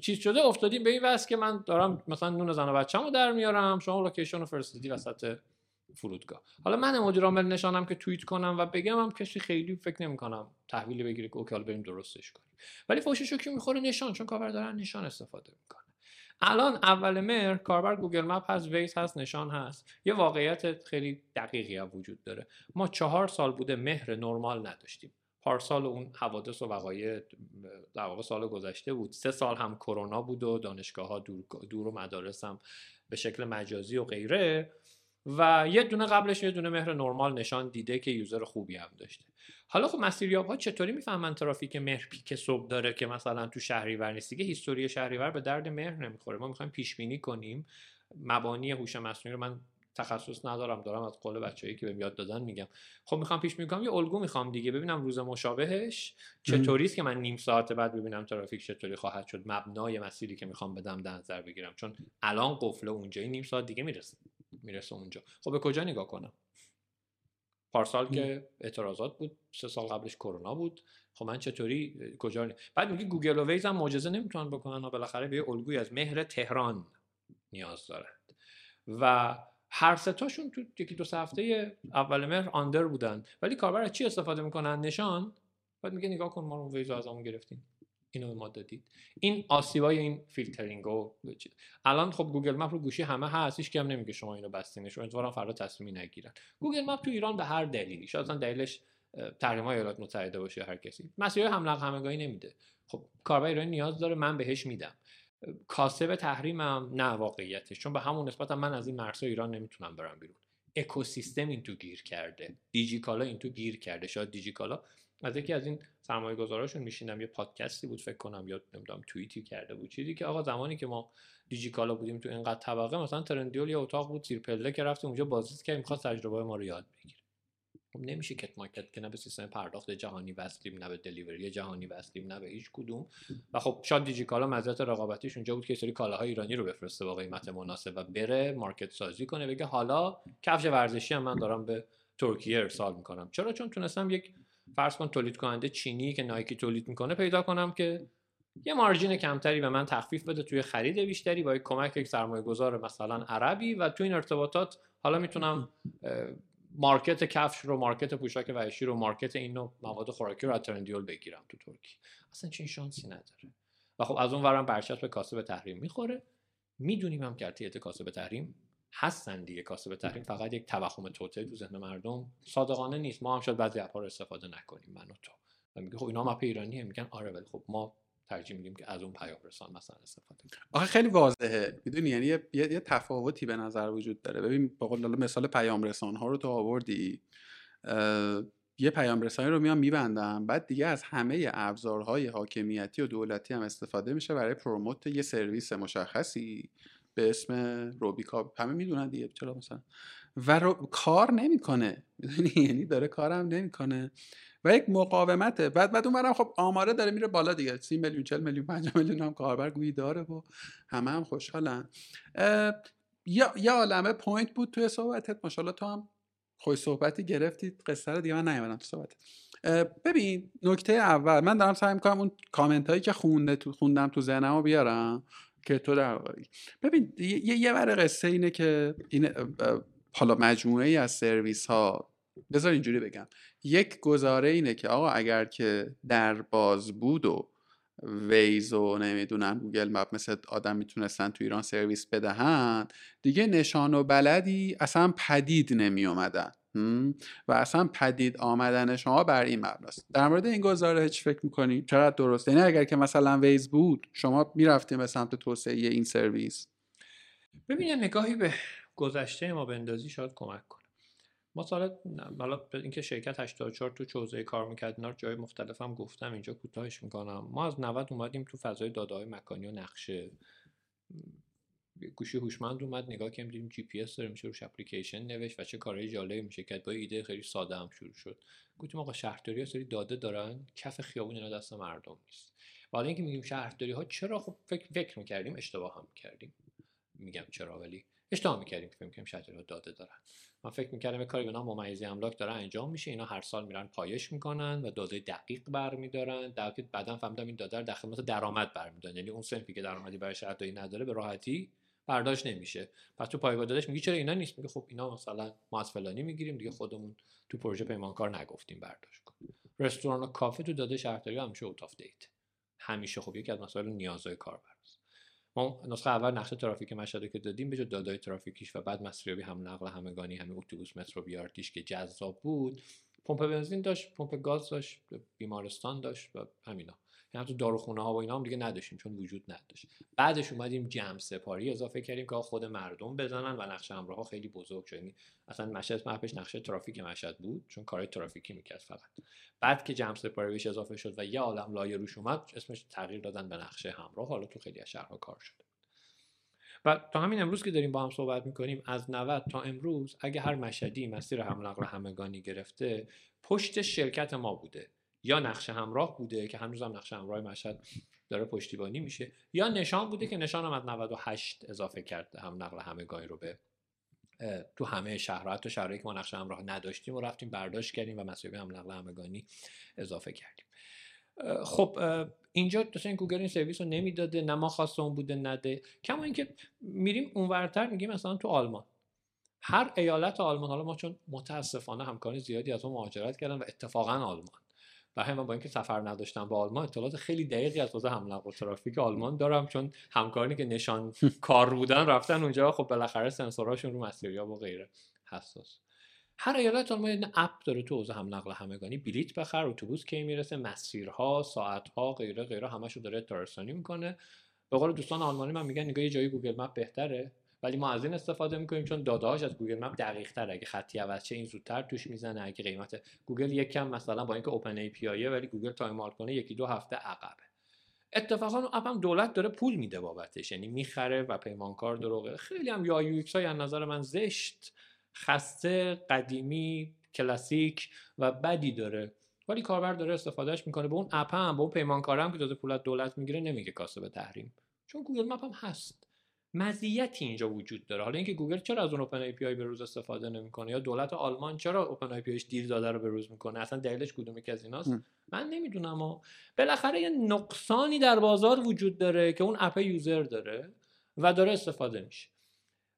چیز شده افتادیم به این واسه که من دارم مثلا نون زن و بچه‌مو در میارم شما location رو فرستادی وسط فرودگاه. حالا من مدیر عامل نشانم که توییت کنم و بگم هم کسی خیلی فکر نمی کنم تحویلی بگیره که اوکی حالا بریم درستش کنیم. ولی فوشش که می‌خوره؟ نشان چون کاربر دارن نشان استفاده می‌کنه الان اول مهر کاربر گوگل مپ هست ویز هست نشان هست. یه واقعیت خیلی دقیقی هم وجود داره. ما چهار سال بوده مهر نرمال نداشتیم. پارسال اون حوادث و وقایع در واقع سال گذشته بود. سه سال هم کرونا بود و دانشگاه ها دور, دور و مدارس هم به شکل مجازی و غیره. و یه دونه قبلش یه دونه مهر نرمال نشان دیده که user خوبی هم داشته. حالا خب مسیریاب ها چطوری می‌فهمن ترافیک مهر peak صبح داره که مثلا تو شهریور نیست؟ دیگه history شهریور به درد مهر نمی‌خوره. ما می‌خوایم پیش بینی کنیم. مبانی هوش مصنوعی رو من تخصص ندارم دارم از قول بچه‌ای که بهم یاد دادن میگم. خب می‌خوام پیش می‌کنم یه الگو می‌خوام دیگه. ببینم روز مشابهش چطوری است که من نیم ساعت بعد ببینم ترافیک چطوری خواهد شد. مبنای مسیری که می‌خوام بدم در نظر بگیرم. چون الان قفل اونجا نیم ساعت دیگه می‌رسه. می‌رسه اونجا. خب به کجا نگاه کنم؟ پارسال که اعتراضات بود سه سال قبلش کرونا بود. خب من چطوری کجا نی... بعد میگی گوگل و ویز هم معجزه نمی‌تونن بکنن و بالاخره به الگوی از مهر تهران نیاز دارند و هر ستاشون تو یکی دو هفته اول مهر under بودن. ولی کاربر از چی استفاده می‌کنن؟ نشان. بعد میگه نگاه کن ما رو ویز از همون گرفتیم اینو به ما دادید. این آسیبای این فیلترینگ و الان خب گوگل مپ رو گوشی همه هست هیچ هم نمیگه شما اینو بستینش. امیدوارم فردا تصمیمی نگیرن. گوگل مپ تو ایران به هر دلیلی شاید دلیلش تحریم های ایالات متحده باشه هر کسی. مسیر حمل و نقل همگانی نمیده. خب کاربر ایرانی نیاز داره من بهش میدم. کاسب تحریمم نه واقعیتش چون به همون نسبت من از این مرزهای ایران نمی‌تونم برم بیرون. اکوسیستم این تو گیر کرده. دیجیکالا این تو گیر کرده. شاید دیجیکالا از یکی از این سرمایه گذاراشون میشینم یه پادکستی بود فکر کنم یا نمی‌دونم توییتی کرده بود. چیزی که آقا زمانی که ما دیجیکالا بودیم تو اینقدر طبقه مثلا ترندیول یه اتاق بود زیر پله که رفتیم اونجا بازدید که می‌خواد تجربه ما رو یاد بگیره. خب نمیشه کت مارکت که نه به سیستم پرداخت جهانی وصلیم نه به دلیوری جهانی وصلیم نه به هیچ کدوم. و خب شاید دیجیکالا مزیت رقابتیش اونجا بود که سری کالاهای ایرانی رو بفرسته با قیمت مناسب و بره مارکت سازی کنه بگه حالا کفش ورزشی هم من دارم به ترکیه ارسال می‌کنم. چرا؟ چون تونستم یک فرض کن تولید کننده چینی که نایکی تولید می‌کنه پیدا کنم که یه مارجین کمتری به من تخفیف بده توی خرید بیشتری با کمک یک سرمایه گذار مثلا عربی و تو این ارتباطات حالا می‌تونم market کفش رو market پوشاک وحشی رو market این نوع مواد خوراکی رو ترندیول بگیرم تو ترکیه اصلا چین شانسی نداره. و خب از اون ورم برچسب به کاسب تحریم می‌خوره. می‌دونیم هم که ارتیت کاسب تحریم هستن دیگه کاسب تحریم. فقط یک توهم توته تو ذهن مردم صادقانه نیست. ما هم شاید بعضی app ا رو استفاده نکنیم من و تو. و میگه خب اینا هم app ایرانیه. میگن آره ولی خب ما ترجیح میدیم که از اون پیام رسان مثلا استفاده کنیم. آخه خیلی واضحه. می‌دونی؟ یعنی یه،, یه،, تفاوتی به نظر وجود داره. ببین به قول مثال پیام رسان ها رو تو آوردی یه پیام رسانی رو میان میبندم بعد دیگه از همه ابزارهای حاکمیتی و دولتی هم استفاده میشه برای پروموت یه سرویس مشخصی. به اسم روبیکا. همه می‌دونن دیگه چرا مثلا. و رو... کار نمی‌کنه. می‌دونی؟ (laughs) یعنی داره کارم نمی‌کنه. و یک مقاومته. بعد بعد اونورم خب آماره داره میره بالا دیگه. 30 میلیون 40 میلیون 5 میلیون هم کاربر گویی داره و همه هم خوشحالن. یا یه عالمه point بود توی صحبتت. ماشاءالله تو هم خوش صحبتی گرفتید قصه رو دیگه من نیومدم تو صحبت ببین نکته اول. من دارم سعی می‌کنم اون کامنت هایی که خونده تو خوندم تو ذهنمو بیارم. که تو در ببین یه یه قصه اینه که این حالا مجموعه ای از سرویس ها بذار اینجوری بگم. یک گزاره اینه که آقا اگر که در باز بود و ویز و نمی‌دونم گوگل مپ مثل آدم می‌تونستن تو ایران سرویس بدهن دیگه نشان و بلدی اصلا پدید نمی اومدن و اصلا پدید آمدن شما بر این مبناست. در مورد این گزاره چی فکر می‌کنی؟ چرا درست؟ یعنی اگر که مثلا ویز بود شما می‌رفتیم به سمت توسعه این سرویس؟ ببین نگاهی به گذشته ما بندازی شاید کمک کنه. ما سال حالا اینکه شرکت 84 تو حوزه کار می‌کرد اینا جای مختلف هم گفتم اینجا کوتاهش می‌کنم. ما از 90 اومدیم تو فضای داده های مکانی و نقشه. گوشی هوشمند اومد نگاه کردیم دیدیم جی پی اس داره میشه روش اپلیکیشن نوشت و چه کارهای جالبی میشه کرد. با ایده خیلی ساده هم شروع شد. گفتیم آقا شهرداری ها سری داده دارن کف خیابون اینا دست مردم نیست. بعد اینکه میگیم شهرداری ها چرا؟ خب فکر, فکر می‌کردیم اشتباه هم می‌کردیم. میگم چرا ولی اشتباه می‌کردیم فکر می‌کنیم شهرداری ها داده دارن. من فکر می‌کردم یه کاری به نام ممیزی املاک داره انجام میشه. اینا هر سال میرن پایش می‌کنن و داده دقیق برمیدارن. بعدا فهمیدم این داده در خدمت درآمد برمیدارن. یعنی اون صنفی که درآمدی برای شهرداری نداره به راحتی برداشت نمیشه. پس تو پایگاه دادش میگی چرا اینا نیست؟ میگه خب اینا مثلا ما از فلانی می‌گیریم دیگه خودمون تو پروژه پیمانکار نگفتیم برداشت کن رستوران و کافه تو داده شهرداری همیشه out of date همیشه خب یکی از مسائل نیازهای کاربر ما نسخه اول نقشه ترافیک مشهد که دادیم به دادای ترافیکیش و بعد مسیریابی هم نقل همگانی همین اتوبوس مترو بی‌آرتیش که جذاب بود. پمپ بنزین داشت پمپ گاز داشت بیمارستان داشت و همینا. یعنی تو داروخونه ها و اینا هم دیگه نداشتیم چون وجود نداشت. بعدش اومدیم جمع سپاری اضافه کردیم که خود مردم بزنن و نقشه همراه ها خیلی بزرگ شد. یعنی اصلا مشهد مپش نقشه ترافیک مشهد بود چون کارهای ترافیکی می‌کرد فقط. بعد که جمع سپاری بهش اضافه شد و یه عالم لایه روش اومد اسمش تغییر دادن به نقشه همراه. حالا تو خیلی از شهرها کار شده و تا همین امروز که داریم با هم صحبت می‌کنیم از 90 تا امروز اگه هر مشهدی مسیر هم نقل همگانی گرفته پشت شرکت ما بوده. یا نقشه همراه بوده که هنوز هم نقشه همراه مشهد داره پشتیبانی میشه یا نشان بوده که نشان هم از 98 اضافه کرده هم نقل همگانی رو به تو همه شهرها حتی شهرهایی که ما نقشه همراه نداشتیم و رفتیم برداشت کردیم و مسئله هم نقل همگانی اضافه کردیم. خب اینجا این گوگل این سرویس رو نمی‌داده نه ما اون بوده نده کما اینکه میریم اونورتر میگیم مثلا تو آلمان. هر ایالت آلمان حالا ما چون متاسفانه همکاری زیادی از اون مهاجرت کردن و اتفاقا آلمان. و هم با اینکه سفر نداشتم با آلمان اطلاعات خیلی دقیقی از حوزه حمل و ترافیک آلمان دارم چون همکاری که نشان کار بودن رفتن اونجا خب بالاخره سنسوراشون رو مسیریاب و غیره. حساس. هر ایالت آلمان یه اپ داره تو حوزه هم نقل همگانی. بلیت بخر اتوبوس کی می‌رسه مسیرها ساعتها غیره غیره همشو داره ترسانی می‌کنه. به قول دوستان آلمانی من میگن نگاه یه جایی گوگل مپ بهتره. ولی ما از این استفاده می‌کنیم چون دادههاش از گوگل مپ دقیق تر اگه خطی عوض این زودتر توش می‌زنه. اگه قیمت گوگل یکم مثلا با اینکه open API ولی گوگل time out کنه یکی دو هفته عقبه. اتفاقا app هم دولت داره پول میده بابتش. یعنی می‌خره و پیمانکار داره خیلی هم UI از نظر من زشت خسته قدیمی کلاسیک و بدی داره. ولی کاربر داره استفادهش می‌کنه. به اون app هم به اون پیمانکار هم که داده پول دولت می‌گیره نمیگه کاسب تحریم. چون گوگل مپ هم هست. مزیتی اینجا وجود داره. حالا اینکه گوگل چرا از اون open API به روز استفاده نمی‌کنه؟ یا دولت آلمان چرا open API دیر داده رو به روز می‌کنه؟ اصلا دلیلش کدومی که از ایناست؟ من نمی‌دونم و بالاخره یه نقصانی در بازار وجود داره که اون app user داره و داره استفاده میشه.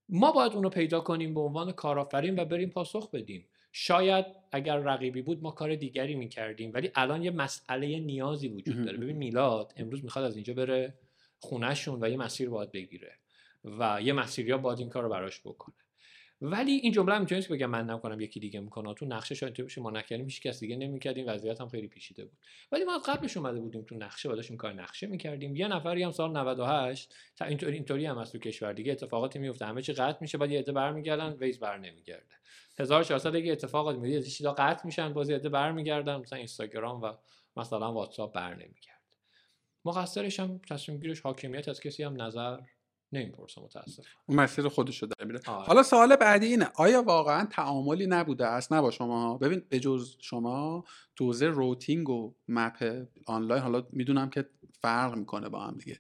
ما باید اونو پیدا کنیم به عنوان کارآفرین و بریم پاسخ بدیم. شاید اگر رقیبی بود ما کار دیگری می‌کردیم ولی الان یه مسئله نیازی وجود داره. ببین میلاد امروز می‌خواد از اینجا بره خونهشون و یه مسیر باید بگیره. و یه مسیریا باید این کار رو براش بکنه. ولی این جمله می‌تونید که بگم من نکنم یکی دیگه می‌کنه تو نقشه شاید بشه ما نکردیم هیچ کس دیگه نمی‌کردیم وضعیت هم خیلی پیچیده بود. ولی ما قبلش اومده بودیم تو نقشه و داشتیم کار نقشه می‌کردیم. یه نفری هم سال 98 تا اینطوری اینطوری هم از تو کشور دیگه اتفاقاتی میفته همه چی قطع میشه بعد یه عده برمیگردن ویز بر نمیگرده. 1400 دیگه اتفاقات میاد یه چیزا قطع میشن باز یه عده برمیگردن مثلا اینستاگرام و مثلا واتساپ بر نمیگرده. مقصرش هم تصمیم گیرش حاکمیت از کسی هم نظر نمی‌پرسم متاسف اون مسیر خودش رو داره میره. حالا سوال بعدی اینه آیا واقعا تعاملی نبوده است؟ نه با شما. ببین به جز شما تو حوزه routing و map آنلاین حالا می‌دونم که فرق می‌کنه با هم دیگه.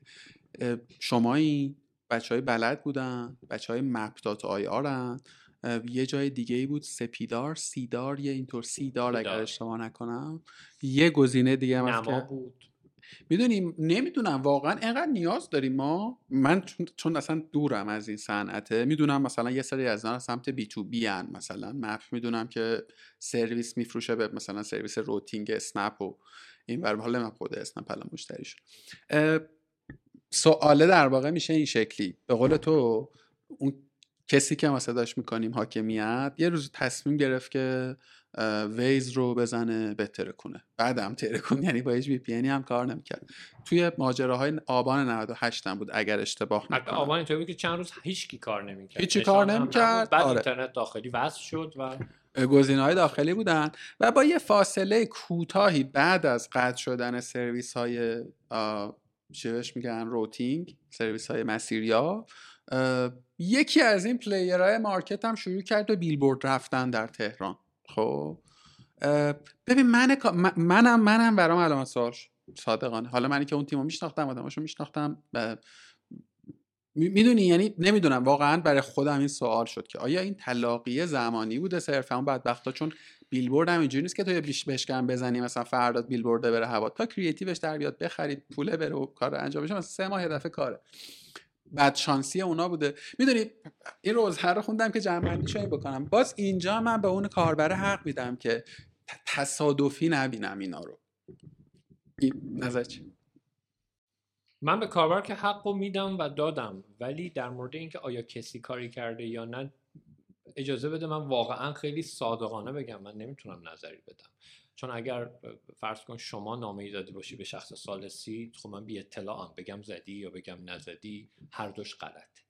شما این بچه های بلد بودن بچه های map dot ir ان یه جای دیگه ای بود سپیدار سیدار یه اینطور سیدار اگر اشتباه نکنم. یه گزینه دیگه هم بود. می‌دونیم نمی‌دونم واقعا اینقدر نیاز داریم ما. من چون, اصلا دورم از این صنعته. می‌دونم مثلا یه سری از اینا سمت بی تو بی ان مثلا. مپ می‌دونم که سرویس میفروشه به مثلا سرویس روتینگ اسنپ و این بر حال من خود اسنپ الان مشتریش سواله در واقع میشه این شکلی. به قول تو اون کسی که ما صداش می‌کنیم حاکمیت یه روز تصمیم گرفت که ویز رو بزنه بهتره کنه. بعدم ترکون یعنی با هیچ VPN هم کار نمی‌کرد. توی ماجراهای آبان 98 هم بود اگر اشتباه نکنم. آبان اینطوری بود که چند روز هیچ کار نمی‌کرد. هیچی کار نمی‌کرد. بعد آره. اینترنت داخلی وصل شد و گزینه های داخلی بودن و با یه فاصله کوتاهی بعد از قطع شدن سرویس های چی میگن routing سرویس های مسیریابی یکی از این player های market هم شروع کرد به بیلبورد رفتن در تهران. خب ببین من منم منم برام علامت سوال صادقانه. حالا منی که اون تیمو میشناختم آدماشو میشناختم می‌دونی؟ یعنی نمی‌دونم. واقعا برای خودم این سوال شد که آیا این تلاقی زمانی بوده صرفا؟ اون بدبختا چون بیلبورد هم اینجوری نیست که تو یه بیش بشکن بزنی مثلا فرداد بیلبورد بره هوا. تا کریتیوش در بیاد بخرید پوله بره و کار انجام بشه مثلا سه ماه دفعه کاره. بعد شانسی اونا بوده. می‌دونی این روزه رو خوندم که جمع این بکنم. باز اینجا من به اون کاربر حق میدم که تصادفی نبینم اینا رو. نظر چی؟ من به کاربر که حق رو میدم و دادم ولی در مورد اینکه آیا کسی کاری کرده یا نه اجازه بده من واقعا خیلی صادقانه بگم. من نمی‌تونم نظری بدم. چون اگر فرض کن شما نامه ای دادی باشی به شخص سالسی خب من بی اطلاعم بگم زدی یا بگم نزدی هر دوش غلطه.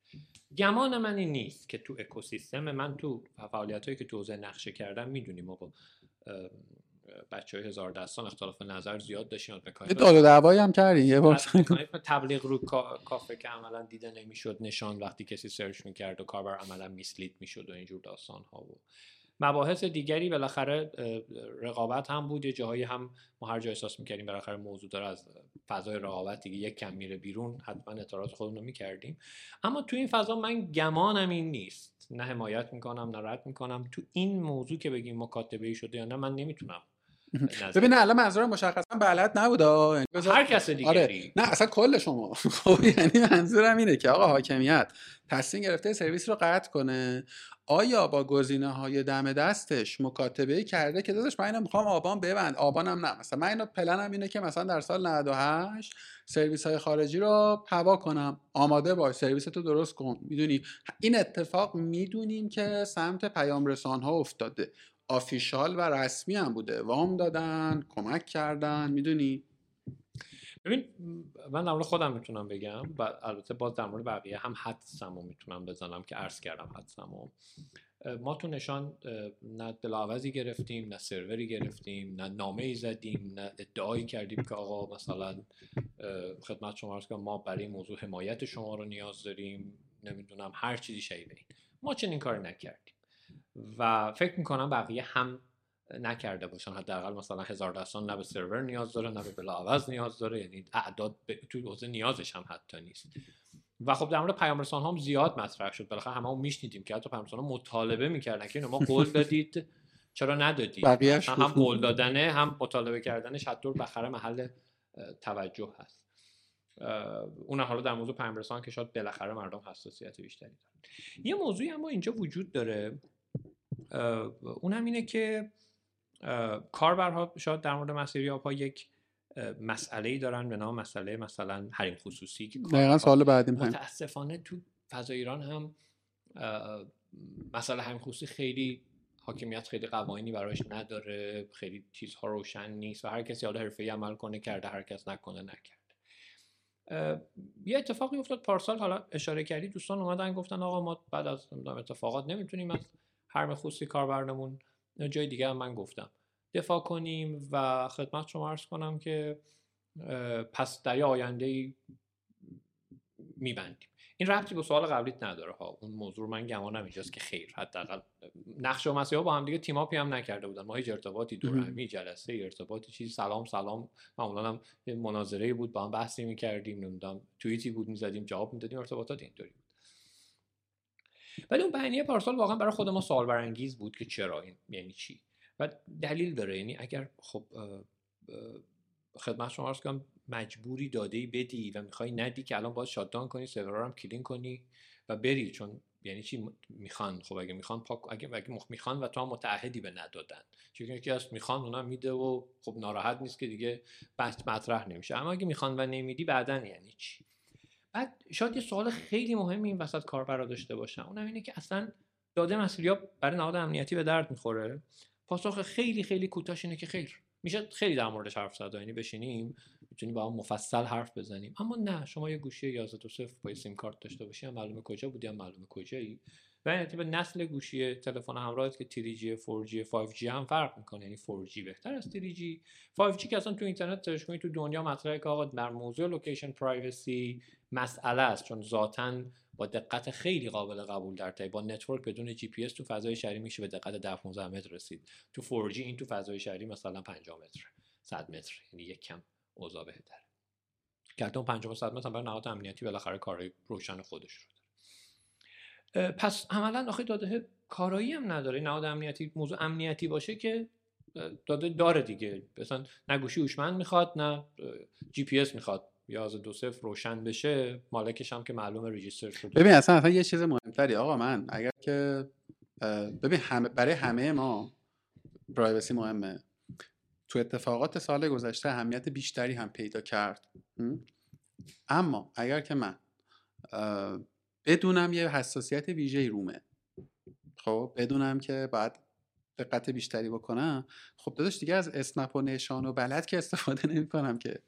گمان من این نیست که تو اکوسیستم من تو فعالیت هایی که تو حوزه نقشه کردم می‌دونیم آقا بچه های هزار دستان اختلاف نظر زیاد داشتیم داد و دعوایی هم کردیم یه بار تبلیغ رو کافه که عملا دیده نمی‌شد نشان وقتی کسی سرچ می‌کرد و کاربر عملا میسلید می‌شد و اینجور داستان ها و مباحث دیگری بالاخره رقابت هم بود. یه جاهایی هم ما هر جا احساس می‌کردیم بالاخره موضوع داره از فضای رقابت دیگه یک کم میره بیرون. حتما اعتراض خودمون رو می‌کردیم. اما تو این فضا من گمانم این نیست. نه حمایت می‌کنم نه رد می‌کنم. تو این موضوع که بگیم مکاتبه ای شده یا نه من نمی‌تونم (laughs) ببین الان منظورم مشخصا بلد نبود یعنی هر کس دیگری آره. نه اصلا کل شما. (laughs) خب یعنی منظورم اینه که آقا حاکمیت تصمیم گرفته سرویس رو قطع کنه. آیا با گزینه های دم دستش مکاتبه کرده که داداش من اینو می‌خوام آبان ببند؟ آبانم نه. مثلا من اینو پلنم اینه که مثلا در سال 98 سرویس های خارجی رو هوا کنم. آماده باش سرویس تو درست کن. می‌دونی؟ این اتفاق می‌دونیم که سمت پیام رسان ها افتاده. آفیشال و رسمی هم بوده. وام دادن کمک کردن می‌دونی؟ ببین من در مورد خودم می‌تونم بگم و البته باز در مورد بقیه هم حدسمو می‌تونم بزنم که عرض کردم حدسمو. ما تو نشان نه دلاوزی گرفتیم نه سروری گرفتیم نه نامه ای زدیم نه ادعایی کردیم که آقا مثلا خدمت شما که ما برای موضوع حمایت شما رو نیاز داریم نمی‌دونم هر چیزی شیبه ما چنین کاری نکردیم. و فکر می‌کنم بقیه هم نکرده باشن. حداقل مثلا هزار دستان نه به سرور نیاز داره نه به بلاعوض نیاز داره. یعنی اعداد تو حوزه نیازش هم حتی نیست. و خب در مورد پیام رسان هم زیاد مطرح شد. بالاخره همه هم میشنیدیم که حتی پیام ها مطالبه می‌کردن که ما قول دادید. چرا ندادید؟ هم قول دادنه هم مطالبه کردنش حتی بخره محل توجه هست. اون حالا در موضوع پیام رسان که شاید بالاخره مردم حساسیت بیشتری دارن. یه موضوعی اما اینجا وجود داره. اون هم اینه که کاربرها شاید در مورد مسیری ها یک مسئله ای دارن به نام مسئله مثلا حریم خصوصی که دقیقا سال بعدی متاسفانه تو فضای ایران هم مسئله حریم خصوصی خیلی حاکمیت خیلی قوانینی براش نداره خیلی چیزها روشن نیست و هر کسی حالا حرفه‌ای عمل کنه کرده هر کس نکنه نکرد یه اتفاقی افتاد پارسال حالا اشاره کردی دوستان اومدن گفتن آقا ما بعد از اتفاقات نمی‌تونیم از حرم خصوصی کاربرنمون جای دیگه هم من گفتم. دفاع کنیم و خدمت شما عرض کنم که پس در یه آینده ای میبندیم. این ربطی به سوال قبلیت نداره ها. اون موضوع من گمانم اینجاست که خیر. حداقل نقش و مسیحا با هم دیگه تیماپی هم نکرده بودن. ما هیچ ارتباطی دورهمی جلسه ارتباطی چیزی سلام سلام. معمولا هم مناظره بود با هم بحثی می‌کردیم نمی‌دونم توییتی بود می‌زدیم جواب می‌دادیم ارتباطات اینطوری ولی اون بیانیه پارسال واقعا برای خود ما سوال برانگیز بود که چرا این یعنی چی؟ و دلیل داره. یعنی اگر خب خدمت شما عرض کنم مجبوری داده بدی و می‌خوای ندی که الان باید شاددان کنی سرور هم کلین کنی و بری. چون یعنی چی؟ می‌خوان. خب اگه می‌خوان پاک اگه, اگه می‌خوان و تو هم متعهدی به ندادن. چون یکی از می‌خوان اونا میده و خب ناراحت نیست که دیگه بحث مطرح نمیشه. اما اگه می‌خوان و نمیدی بعدا یعنی چی؟ بعد شاید یه سوال خیلی مهمی این وسط کاربرا داشته باشن اونم اینه که اصلا داده مسئولیت برای نهاد امنیتی به درد می‌خوره. پاسخ خیلی خیلی کوتاش اینه که خیر. میشه خیلی در موردش حرف زد. یعنی بشینیم می‌تونیم با هم مفصل حرف بزنیم. اما نه شما یه گوشی 11 با سیم کارت داشته باشی معلومه کجا بودی هم معلومه کجایی. و این به نسل گوشی تلفن همراه که 3G 4G 5G هم فرق می‌کنه. یعنی 4G بهتر از 3G 5G که اصلا تو اینترنت search کنید تو دنیا مطرحه که آقا در موضوع location privacy مسئله است. چون ذاتا با دقت خیلی قابل قبول در تایی با network بدون جی پی اس تو فضای شهری میشه به دقت 10 15 متر رسید. تو 4G این تو فضای شهری مثلا 50 متر 100 متر. یعنی یک کم اوضاع بهتره. که حتی 50 100 متر برای نهاد امنیتی بالاخره کارهای روشن خودش رو پس عملا آخه داده کارایی هم نداره. نهاد امنیتی موضوع امنیتی باشه که داده داره دیگه. مثلا نه گوشی هوشمند می‌خواد نه جی پی اس می‌خواد. یا از دو صفر روشن بشه مالکش هم که معلومه register شده. ببین اصلا اصلا یه چیز مهمتری. آقا من اگر که ببین همه برای همه ما privacy مهمه. تو اتفاقات سال گذشته اهمیت بیشتری هم پیدا کرد. اما اگر که من بدونم یه حساسیت ویژه رومه. خب بدونم که باید دقت بیشتری بکنم. خب داداش دیگه از اسنپ و نشان و بلد که استفاده نمی کنم که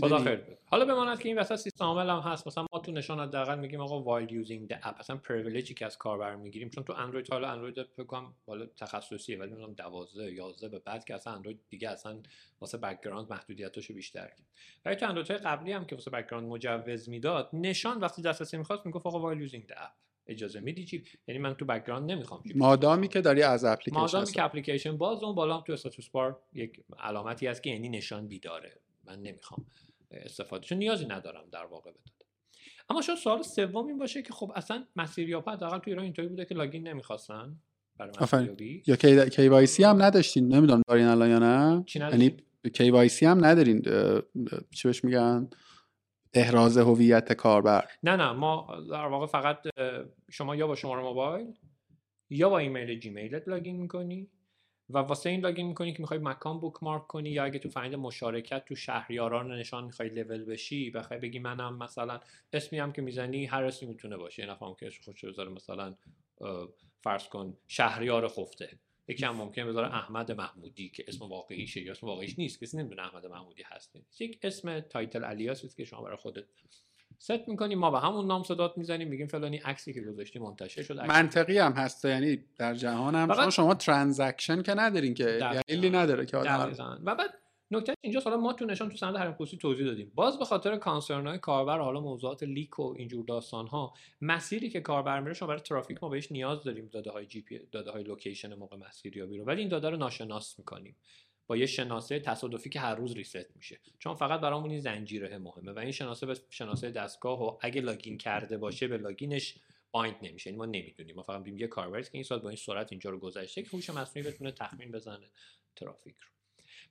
خدا خیر. حالا بماند که این وسط سیستم عامل هم هست. مثلا ما تو نشان حداقل میگیم آقا while using the app مثلا privilege ی که از کاربر می‌گیریم چون تو اندروید حالا اندروید فکر حالا تخصصیه ولی مثلا 12 11 به بعد که اصلا اندروید دیگه اصلا واسه background محدودیتاشو بیشتر کرد. ولی تو اندروید قبلی هم که واسه background مجوز می‌داد نشان وقتی دسترسی می‌خواست می‌گفت آقا while using the app اجازه میدی چی؟ یعنی من تو background نمی‌خوام مادامی که داری از اپلیکیشن مادامی که اپلیکیشن باز اون بالا تو status bar یک علامتی هست که یعنی نشان بیداره. من نمی‌خوام استفاده چون نیازی ندارم در واقع بداد اما شاید سوال سوم این باشه که خب اصلا مسیریابا حداقل تو ایران اینطوری بوده که login نمی‌خواستن برای یا کی KYC هم نداشتین؟ نمی‌دونم دارین الان یا نه. یعنی KYC هم ندارین چی بهش میگن؟ احراز هویت کاربر. نه نه ما در واقع فقط شما یا با شماره موبایل یا با ایمیل جیمیلت login می‌کنی و واسه این login می‌کنی که می‌خوای مکان bookmark کنی یا اگه تو فرایند مشارکت تو شهریاران نشان می‌خوای لول بشی بخوای بگی منم مثلا اسمی هم که می‌زنی هر اسمی می‌تونه باشه یه نفرم که خودش بذاره مثلا فرض کن شهریار خفته. یکی هم ممکنه بذاره احمد محمودی که اسم واقعیشه یا اسم واقعیش نیست کسی نمی‌دونه احمد محمودی هست یک اسم title alias که شما برای خودت ست می‌کنیم ما به همون نام صدات می‌زنیم میگیم فلانی عکسی که گذاشتی منتشر شد منطقی هم هست. یعنی در جهان هم شما شما transaction که ندارین که دلیلی نداره که آدم و بعد نکته اینجا حالا ما تو نشان تو سند حریم خصوصی توضیح دادیم. باز به خاطر concern های کاربر حالا موضوعات leak و اینجور داستان ها مسیری که کاربر میره شما برای ترافیک ما بهش نیاز داریم داده های GP داده های location موقع مسیریابی رو. ولی این داده رو ناشناس می‌کنیم. با یه شناسه تصادفی که هر روز reset میشه. چون فقط برامون این زنجیره مهمه و این شناسه به شناسه دستگاه و اگه login کرده باشه به login ش bind نمیشه. یعنی ما نمی‌دونیم. ما فقط میگیم یه کاربری که این سال با این سرعت اینجا رو گذشته که هوش مصنوعی بتونه تخمین بزنه ترافیک رو.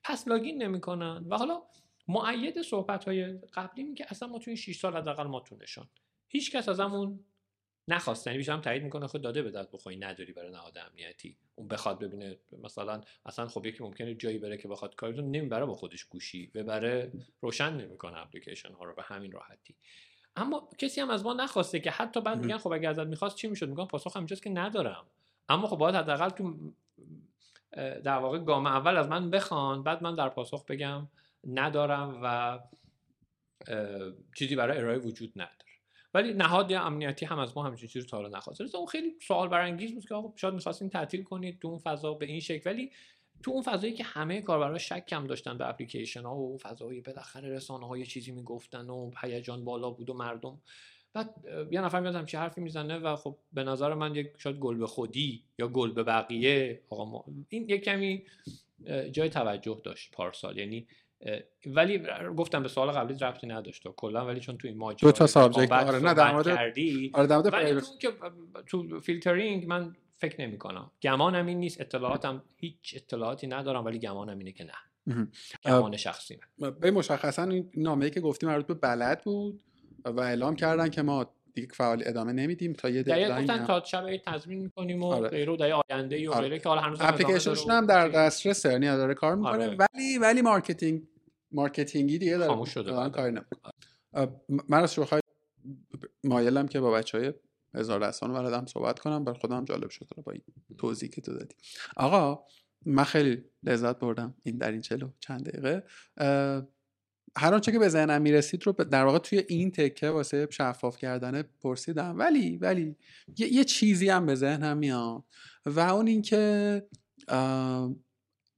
پس login نمی‌کنن. و حالا مؤید صحبت های قبلی میگه اصلا ما تو این 6 سال حداقل ما تو نشان هیچ کس ازمون نخواست یعنی بیشتر تایید می‌کنه خود داده به دست بخوای نداری برای نهاد امنیتی. اون بخواد ببینه مثلا اصلا خب یکی ممکنه جایی بره که بخواد کارتون نمی‌بره با خودش گوشی. ببره روشن نمی‌کنه اپلیکیشن ها رو به همین راحتی. اما کسی هم از ما نخواسته که حتی بعد میگن خب اگه ازت می‌خواست چی می‌شد؟ میگن پاسخ همینجاست که ندارم. اما خب باید حداقل تو در واقع گام اول از من بخوان بعد من در پاسخ بگم ندارم و چیزی برای ارائه وجود نداره. ولی نهاد امنیتی هم از ما همچین چیزی تا حالا نخواست اون خیلی سوال برانگیز بود که آقا شاید می‌خواستین تعطیل کنید تو اون فضا به این شکل. ولی تو اون فضایی که همه کاربرا شک کم داشتن به اپلیکیشن ها و فضایی بالاخره رسانه ها یه چیزی می‌گفتن و هیجان بالا بود و مردم بعد یه نفر میاد همچین حرفی می‌زنه و خب به نظر من یک شاید گل به خودی یا گل به بقیه آقا ما این یک کمی جای توجه داشت پارسال. یعنی ولی گفتم به سوال قبلی ربطی نداشت کلا ولی چون تو این ماجرا دو تا سابجکت آره نه در مورد کردی آره در مورد که تو فیلترینگ من فکر نمی کنم گمانم این نیست اطلاعاتم هیچ اطلاعاتی ندارم ولی گمانم اینه که نه. گمان شخصی به مشخصا این نامه‌ای که گفتیم مربوط به بلد بود و اعلام کردن که ما دیگه فعال ادامه نمیدیم تا یه ددلاین گفتن تا شب تضمین می‌کنیم و آره. غیره در آینده و آره. غیره که حالا هنوز اپلیکیشنشون هم در دسترس یعنی داره کار می‌کنه آره. ولی ولی مارکتینگ مارکتینگی دیگه داره. خاموش شده کاری نمی‌کنه. من از شوخای مایلم که با بچه های هزار دستان و صحبت کنم. بر خودم جالب شد با این توضیحی که تو دادی. آقا من خیلی لذت بردم این در این چلو چند دقیقه. هر آنچه که به ذهنم می‌رسید رو در واقع توی این تکه واسه شفاف کردن پرسیدم. ولی ولی یه, یه چیزی هم به ذهنم میاد و اون اینکه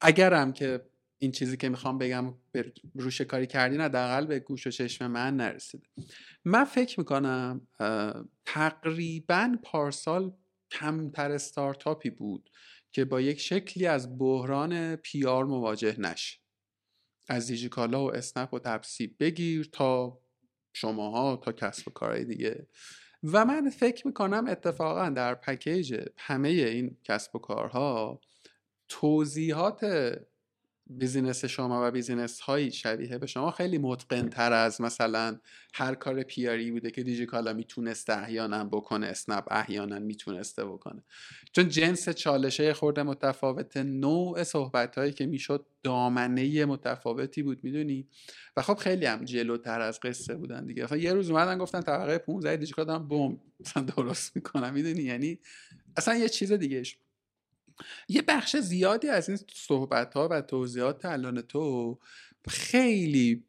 اگرم که این چیزی که می‌خوام بگم روش کاری کردین حداقل به گوش و چشم من نرسیده من فکر می‌کنم تقریبا پارسال کمتر استارتاپی بود که با یک شکلی از بحران پیار مواجه نشه. از دیجیکالا و اسنپ و تپسی بگیر تا شماها تا کسب و کارهای دیگه. و من فکر می‌کنم اتفاقا در پکیج همه این کسب و کارها توضیحات business شما و business هایی شبیه به شما خیلی متقن تر از مثلا هر کار PR ی بوده که دیجیکالا می‌تونسته احیانا بکنه اسنپ احیانا می‌تونسته بکنه. چون جنس چالشه خرده متفاوت نوع صحبت هایی که می‌شد دامنه متفاوتی بود می‌دونی؟ و خب خیلی هم جلوتر از قصه بودن دیگه. یه روز اومدن گفتن طبقه 15 دیجیکالا دارم بم درست می‌کنم می‌دونی؟ یعنی اصلا یه چیز دیگه یه بخش زیادی از این صحبت ها و توضیحات الان تو خیلی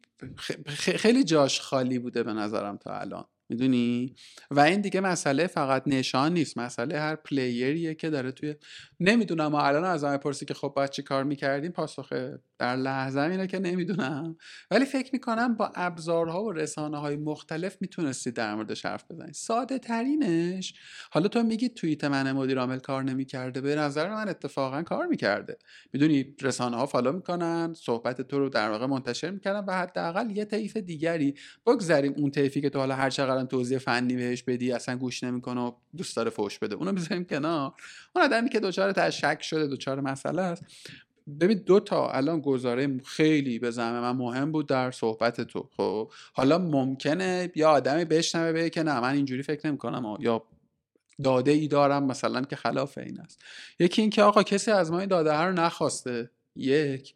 خیلی جاش خالی بوده به نظرم تا الان می‌دونی؟ و این دیگه مسئله فقط نشان نیست مسئله هر پلیریه که داره توی نمی‌دونم و الان از همه پرسی که خب باید چی کار می‌کردیم پاسخ در لحظه اینه که نمی‌دونم. ولی فکر می‌کنم با ابزارها و رسانه های مختلف می‌تونستی در موردش حرف بزنی ساده ترینش حالا تو میگی توییت من مدیر عامل کار نمی‌کرده به نظر من اتفاقا کار می‌کرده. می‌دونی رسانه ها فالو می‌کنن صحبت تو رو در واقع منتشر می‌کنن و حداقل یه طیف دیگری بگذریم اون طیفی که تو حالا هر چقدر توضیح فنی بهش بدی اصلا گوش نمی‌کنه و دوست داره فوش بده. اونو بذاریم کنار. اون آدمی که دچار تشک شده دچار مسئله است. ببین دو تا الان گزاره خیلی به زعم من مهم بود در صحبت تو خب؟ حالا ممکنه یا آدمی بشنوه بگه که نه من اینجوری فکر نمی‌کنم یا داده ای دارم مثلا که خلاف این است. یکی اینکه آقا کسی از ما این داده ها رو نخواسته. یک.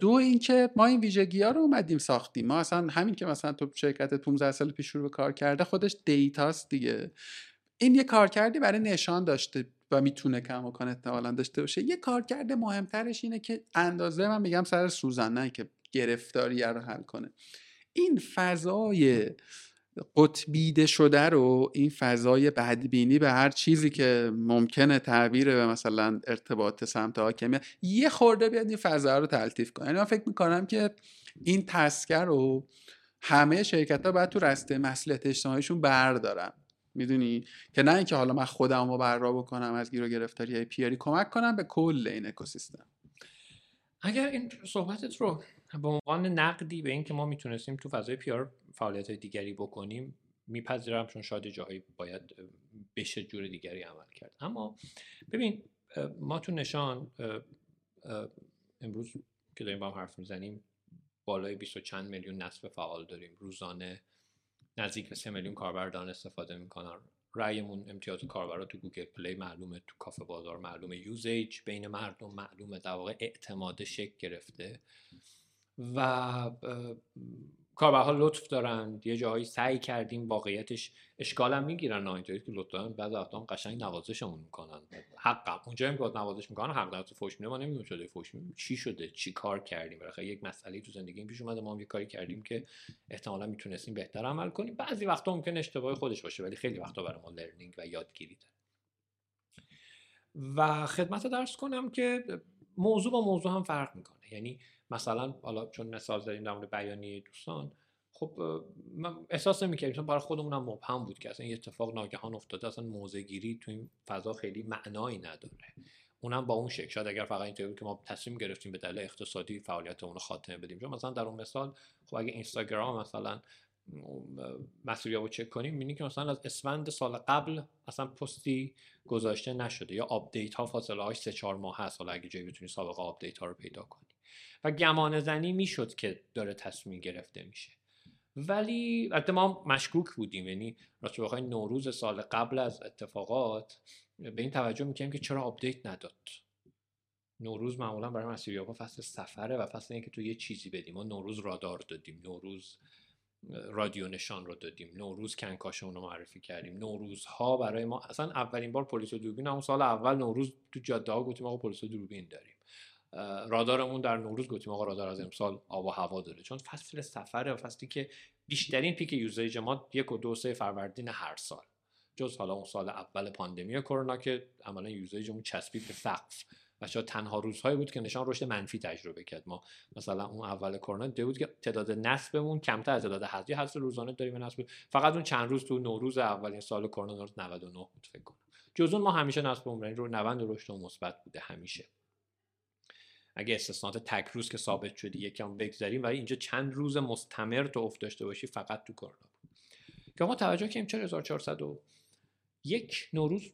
دو اینکه ما این ویژگی ها رو اومدیم ساختیم. ما اصلا همین که مثلا تو شرکت 15 سال پیش شروع به کار کرده خودش دیتاست دیگه. این یه کارکردی برای نشان داشته. و می‌تونه کم و احتمالا داشته باشه. یه کارکرد مهمترش اینه که اندازه من میگم سر سوزن نه که گرفتاری رو حل کنه. این فضای قطبیده شده رو این فضای بدبینی به هر چیزی که ممکنه تعبیر به مثلا ارتباط سمت حاکمیت یه خورده بیاد این فضا رو تلطیف کنه. یعنی من فکر می‌کنم که این تسکر رو همه شرکت ها باید تو رسته مسئولیت اجتماعیشون بردارن. می‌دونی؟ که نه اینکه حالا من خودم رو بررا بکنم از گیر و گرفتاری پیاری کمک کنم به کل این اکوسیستم. اگر این صحبتت رو به عنوان نقدی به اینکه ما می‌تونستیم تو فضای پیار فعالیت دیگری بکنیم میپذیرم چون شاید جاهایی باید بشه جور دیگری عمل کرد. اما ببین ما تو نشان امروز که داریم با هم حرف می‌زنیم بالای 20 چند میلیون نصب فعال داریم روزانه. نزدیک به 3 میلیون کاربر دارن استفاده می‌کنن. ریتمون امتیاز کاربرا تو گوگل پلی معلومه تو کافه بازار معلومه. usage بین مردم معلومه در واقع اعتماد شکل گرفته. و کاربرها لطف دارن. یه جایی سعی کردیم واقعیتش اشکال هم می‌گیرن اینطوری که لطف دارن بعض وقتا قشنگ نوازشمون می‌کنن. حقم. اونجا هم که نوازش می‌کنن حق در تو فوش میده. ما نمی‌دونیم شده فوش میده. چی شده؟ چی کار کردیم؟ برای یک مسئله تو زندگی پیش اومده. ما هم یه کاری کردیم که احتمالا می‌تونستیم بهتر عمل کنیم. بعضی وقتا ممکن اشتباه خودش باشه ولی خیلی وقتا برای ما لرنینگ و یادگیری داره. و خدمت درس کنم که موضوع با موضوع هم فرق می‌کنه. یعنی مثلا حالا چون مثال زدیم در مورد بیانیه دوستان خب من احساس نمی‌کردم برای خودمونم مبهم بود که اصلا یه اتفاق ناگهان افتاده اصلا موزه گیری تو این فضا خیلی معنایی نداره. اونم با اون شکل شاید اگر فقط اینطوری که ما تصمیم گرفتیم به دلیل اقتصادی فعالیت اون رو خاتمه بدیم. چون مثلا در اون مثال خب اگه اینستاگرام مثلا مسئولیت رو چک کنیم می‌بینیم که مثلا از اسفند سال قبل اصلا پستی گذاشته نشده یا آپدیت ها فاصله هاش 3 4 ماه هست. حالا اگه جایی بتونی سابقه آپدیت ها رو پیدا کنی. و گمان زنی می‌شد که داره تصمیم گرفته میشه. ولی البته ما مشکوک بودیم یعنی راستش بخوای نوروز سال قبل از اتفاقات به این توجه می‌کنیم که چرا آپدیت نداد. نوروز معمولا برای مسیریابا فصل سفره و فصل اینکه تو یه چیزی بدیم. ما نوروز رادار دادیم نوروز رادیو نشان رو دادیم نوروز کنکاشون رو معرفی کردیم. نوروزها برای ما اصلا اولین بار پلیس و دوربین همون سال اول نوروز تو جاده ها گفتیم آقا پلیس و دوربین داریم. رادارمون در نوروز گفتیم آقا رادار از امسال آب و هوا داره. چون فصل سفره و فصلی که بیشترین پیک usage ما یک و دو سه فروردین هر سال. جز حالا اون سال اول پاندمی کرونا که عملا یوزیجمون چسبید به سقف. و شاید تنها روزهایی بود که نشان رشد منفی تجربه کرد. ما مثلا اون اول کرونا دیده بود که تعداد نصبمون کمتر از تعداد حذفی حذف روزانه داریم نصب فقط اون چند روز تو نوروز اولین سال کرونا 99 بود فکر کنم. جز اون ما همیشه نصب عمرانی رو 90 رشد مثبت بوده همیشه. اگه استثنات تک روز که ثابت شدی یکم بگذاریم ولی اینجا چند روز مستمر تو افت داشته باشی فقط تو کرونا که ما توجه کنیم چرا 1400 یک نوروز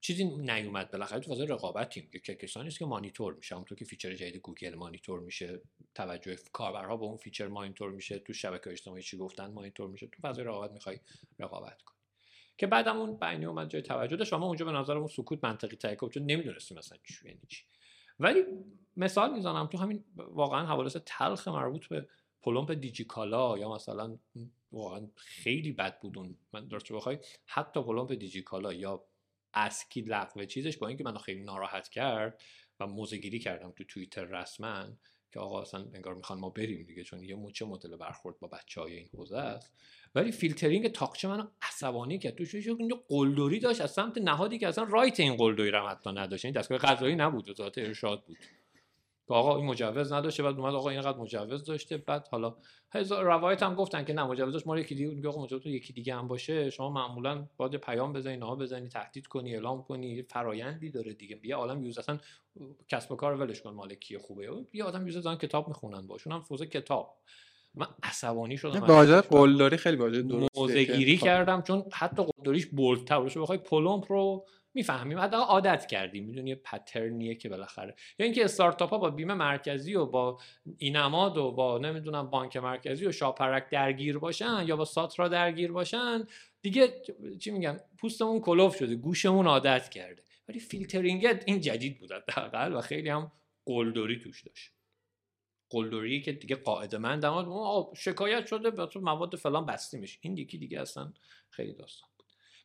چیزی نیومد بالاخره تو فاز رقابتیم. که کسانی است که مانیتور میشه. اونطور که feature جدید گوگل مانیتور میشه توجه کاربرها به اون feature مانیتور میشه تو شبکه اجتماعی چی گفتن مانیتور میشه. تو فاز رقابت می‌خوای رقابت کنی. که بعدم اون بینی اومد جای توجه داشت و ما اونجا به نظرمون سکوت منطقی تر چون نمی‌دونستیم مثلا چی یعنی چی. ولی مثال می‌زنم تو همین واقعا حوادث تلخ مربوط به پلمپ دیجیکالا یا مثلا واقعا خیلی بد بودون من درست بخوای؟ حتی پلمپ دیجیکالا یا اسکی لغو چیزش با اینکه منو خیلی ناراحت کرد و موزگیری کردم تو توییتر رسما که آقا اصلا انگار می‌خوان ما بریم دیگه چون یه موچه مدل برخورد با بچه های این حوزه است؟ ولی فیلترینگ تاکچه منو عصبانی کرد. تو شو اینجا قلدری داشت از سمت نهادی که اصلا رایت این قلدری رو حتی نداشت. این دستگاه قضایی نبود ذات ارشاد بود. آقا این مجوز نداشته بعد اومد آقا اینقدر مجوز داشته. بعد حالا روایت هم گفتن که نه مجوزش ما یکی دیگه آقا مجوز یکی دیگه هم باشه. شما معمولا باید پیام بزنی نه بزنی تهدید کنی اعلام کنی فرایندی داره دیگه. بیا عالم یوز اصلا کسب و کار ولش کن مالکی خوبه. بیا آدم یوز زن کتاب می‌خونن باشون هم فوز کتاب. من عصبانی شدم. واژه قلدری خیلی واژه درسته گیری کردم چون حتی قلدریش بولتر باشه. بخوای پلمپ رو می‌فهمیم. حتی عادت کردیم. می‌دونی یه pattern یه که بالاخره. یا اینکه استارتاپ ها با بیمه مرکزی و با اینماد و با نمی‌دونم بانک مرکزی و شاپرک درگیر باشن یا با ساترا درگیر باشن دیگه چی میگم پوستمون کلفت شده گوشمون عادت کرده. ولی فیلترینگ این جدید بود حداقل و خیلی هم قلدری توش داشت. قلدری که دیگه قاعده من شکایت شده به مواد فلان بستیمش. این دیگه دیگه اصلا خیلی داستان.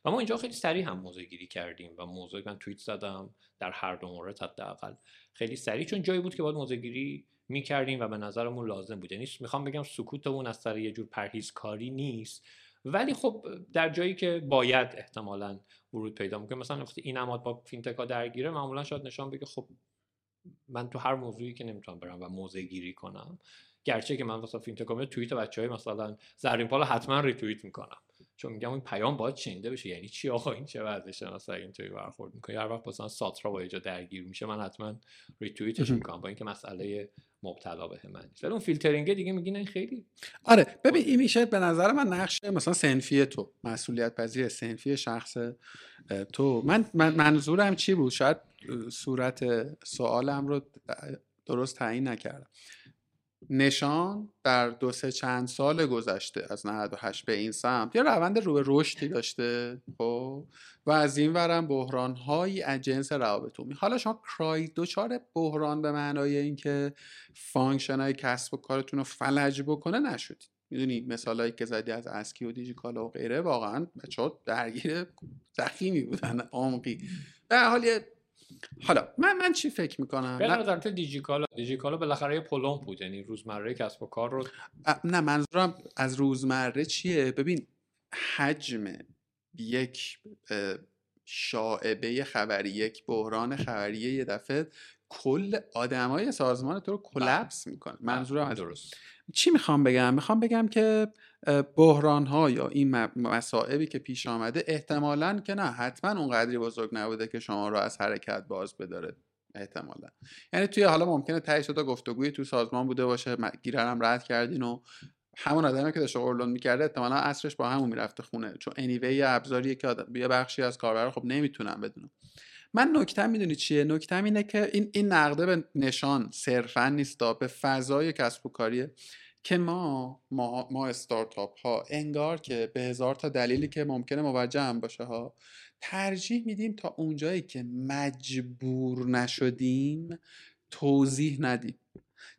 و ما اینجا خیلی سریع هم موضع گیری کردیم و موضوع من توییت زدم در هر دو مورد حداقل خیلی سریع چون جایی بود که باید موضع گیری می‌کردیم و به نظرمون لازم بود. یعنی می‌خوام بگم سکوتمون از سر یه جور پرهیزکاری نیست ولی خب در جایی که باید احتمالا ورود پیدا می‌کنه. مثلا وقتی اینماد با fintech ا درگیره معمولا شاید نشان بگه خب من تو هر موضوعی که نمی‌تونم برم و موضع گیری کنم گرچه که من مثلا fintech ا توییت بچه های مثلا زرین پال حتما ریتوییت می‌کنم. چون میگم این پیام باید شنیده بشه. یعنی چی آقا؟ این چه وضعشه؟ مثلا اینطوری برخورد می‌کنه هر وقت مثلا ساترا با اینجا درگیر میشه من حتما ریتوییتش می‌کنم با اینکه مسئله مبتلا به من ولی اون فیلترینگ دیگه میگین این خیلی آره. ببین این میشه به نظر من نقش مثلا صنفی تو مسئولیت پذیر صنفی شخص تو. من, من منظورم چی بود؟ شاید صورت سوالم رو درست تعیین نکردم. نشان در دو سه چند سال گذشته از 98 به این سمت یا روند رو به رشدی داشته خب؟ و از این ورم بحران هایی از جنس روابط حالا شما درگیر دچار بحران به معنای اینکه function های کسب و کارتون رو فلج بکنه نشدید. می‌دونی مثال هایی که زدی از اسکی و دیجیکالا و غیره واقعا بچه ها درگیر ضخیمی بودن عمقی. به حال حالا من من چی فکر می‌کنم؟ به نظر تو دیجیکالا دیجیکالا بالاخره یه پلم بود یعنی روزمره کسب و کار رو نه منظورم از روزمره چیه؟ ببین حجم یک شاعبه خبری یک بحران خبری یه دفعه کل آدمای سازمان تو رو کلپس می‌کنه. بله. منظورم درست. چی می‌خوام بگم؟ می‌خوام بگم که بحران ها یا این مصائبی که پیش آمده احتمالا که نه حتما اونقدری بزرگ نبوده که شما رو از حرکت باز بداره. احتمالا. یعنی توی حالا ممکنه تهش تا گفتگوی تو سازمان بوده باشه گیررم رد کردین و همون آدمی که داشته اورلون می‌کرده احتمالا اصرش با همون می‌رفته خونه. چون انیوی ابزاریه که یه بخشی از کاربر خب نمی‌تونم بدونم من نکته می‌دونی چیه؟ نکته اینه که این این نقده به نشان صرفا نیست به فضای کسب و کاریه که ما ما, ما استارتاپ ها انگار که به هزار تا دلیلی که ممکنه موجه هم باشه ها ترجیح میدیم تا اونجایی که مجبور نشدیم توضیح ندیم.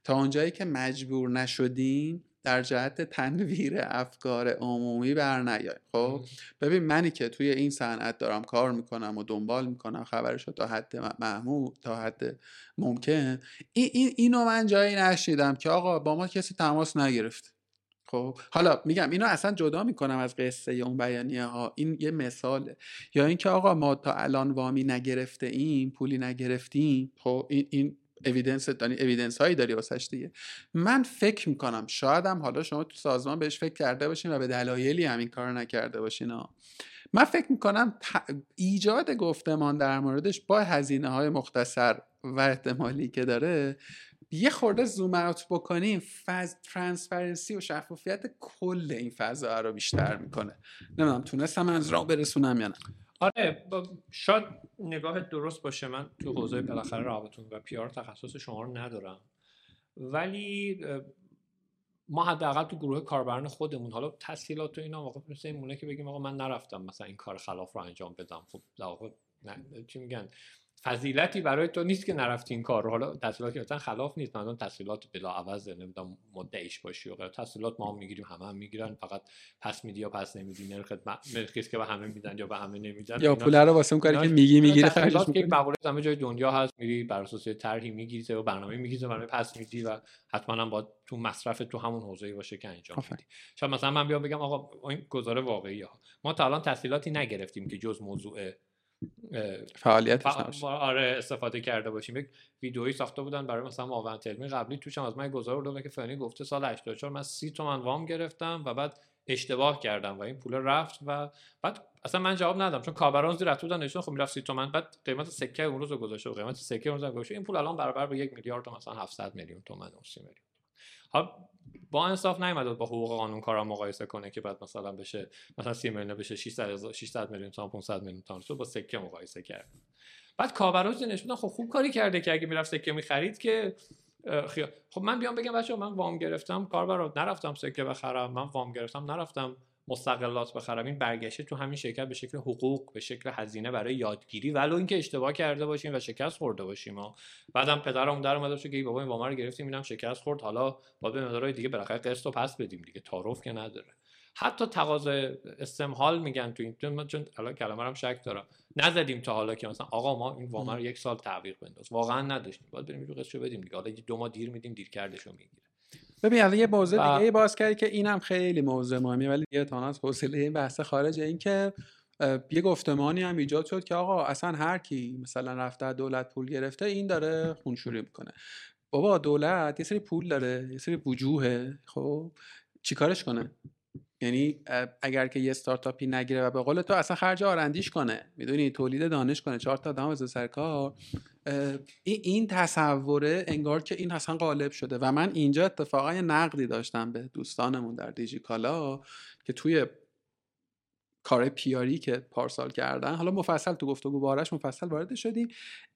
تا اونجایی که مجبور نشدیم در جهت تنویر افکار عمومی بر نیای خب ببین منی که توی این صنعت دارم کار می‌کنم و دنبال می‌کنم خبرش رو تا حد محمود تا حد ممکن این, این اینو من جایی نشیدم که آقا با ما کسی تماس نگرفت. خب حالا میگم اینو اصلا جدا می‌کنم از قصه اون بیانیه ها این یه مثاله. یا اینکه آقا ما تا الان وامی نگرفته ایم پولی نگرفتیم خب این این evidence داری evidence هایی داری واسش دیگه. من فکر می‌کنم شاید هم حالا شما تو سازمان بهش فکر کرده باشین و به دلایلی همین کار نکرده باشین ها. من فکر می‌کنم ایجاد گفتمان در موردش با هزینه های مختصر و احتمالی که داره یه خورده zoom out بکنیم فاز transparency و شفافیت کل این فضا رو بیشتر می‌کنه. نمی‌دونم تونستم از راه برسونم یا نه؟ آره شاید نگاه درست باشه من تو حوزه بالاخره رابطون و پیار تخصص شما رو ندارم. ولی ما حداقل تو گروه کاربران خودمون حالا تسهیلات و اینا واقعا مثل این مونه که بگیم آقا من نرفتم مثلا این کار خلاف رو انجام بدم. خب در واقع چی میگن؟ فضیلتی برای تو نیست که نرفتی این کار رو. حالا تحصیلات که خلاف نیست. مثلا تحصیلات بلا عوض نمی‌دونم مدعیش باشی و غیره. تحصیلات ما هم می‌گیریم. همه هم می‌گیرن. فقط پس میدی یا پس نمیدی. نرخ نرخی که به همه میدن یا به همه نمیدن. یا پول رو واسه اون کاری که میگی می‌گیری خرجش که مقوله همه جای دنیا هست. میری بر اساس طرحی می‌گیری و برنامه می‌گیری برنامه پس میدی و حتما هم با تو مصرف تو همون حوزه باشه که انجام بدی شاید مثلا من بیام بگم آقا این گزاره واقعی ها. ما تا الان تحصیلاتی نگرفتیم که جز موضوع فعالیت آره استفاده کرده باشیم. یک ویدئویی ساخته بودن برای مثلا معاون تلمی قبلی توش هم از من گزار رو که فلانی گفته سال 84 من 30 تومن وام گرفتم و بعد اشتباه کردم و این پول رفت و بعد اصلا من جواب ندادم چون کاربران زیر رفت بودن نشون خب می‌رفت 30 تومن. بعد قیمت سکه اون روز گذاشته و قیمت سکه اون روز گذاشته این پول الان برابر با یک میلیارد تا مثلا 700 میلیون تومن و 30 میلیون حالا با انصاف نیومد با حقوق قانون کارا مقایسه کنه که بعد مثلا بشه مثلا 30 میلیون بشه 600 600 میلیون تا 500 میلیون تومان. با سکه مقایسه کرد بعد کاوروز نشون خب خوب کاری کرده که اگه می‌رفت سکه می‌خرید که خب من بیام بگم بچه من وام گرفتم کاربر نرفتم سکه بخرم من وام گرفتم نرفتم مستقلات بخرم. این برگشته تو همین شرکت به شکل حقوق به شکل هزینه برای یادگیری. ولو اینکه اشتباه کرده باشیم و شکست خورده باشیم و بعدم پدرم در اومده که بابا این وام رو گرفتیم اینم شکست خورد. حالا با به مدارای دیگه بالاخره قسط رو پس بدیم دیگه. تعارف که نداره. حتی تقاضا استمحال میگن تو این. چون الان کلمه هم شک دارم. نزدیم تا حالا که مثلا آقا ما این وام رو یک سال تعویق بنداز. واقعا نداشتیم. باید بریم رو قسطشو بدیم دیگه. حالا دو ماه دیر میدیم دیر کردشو می‌گیره ببین الان یه موضوع دیگه باز کردی که اینم خیلی موضوع مهمیه ولی دیگه تا از حوصله این بحث خارج این که یه گفتمانی هم ایجاد شد که آقا اصلا هر کی مثلا رفته دولت پول گرفته این داره خونشوری می‌کنه. بابا دولت یه سری پول داره یه سری وجوهه خب؟ چیکارش کنه؟ یعنی اگر که یه استارتاپی نگیره و به قول تو اصلا خرج آرندیش کنه می‌دونی؟ تولید دانش کنه چهار تا آدم سر کار. این تصوره انگار که این اصلا غالب شده و من اینجا اتفاقا نقدی داشتم به دوستانمون در دیجیکالا که توی کار پیاری که پارسال کردن. حالا مفصل تو گفتگو بارش مفصل وارد شدیم.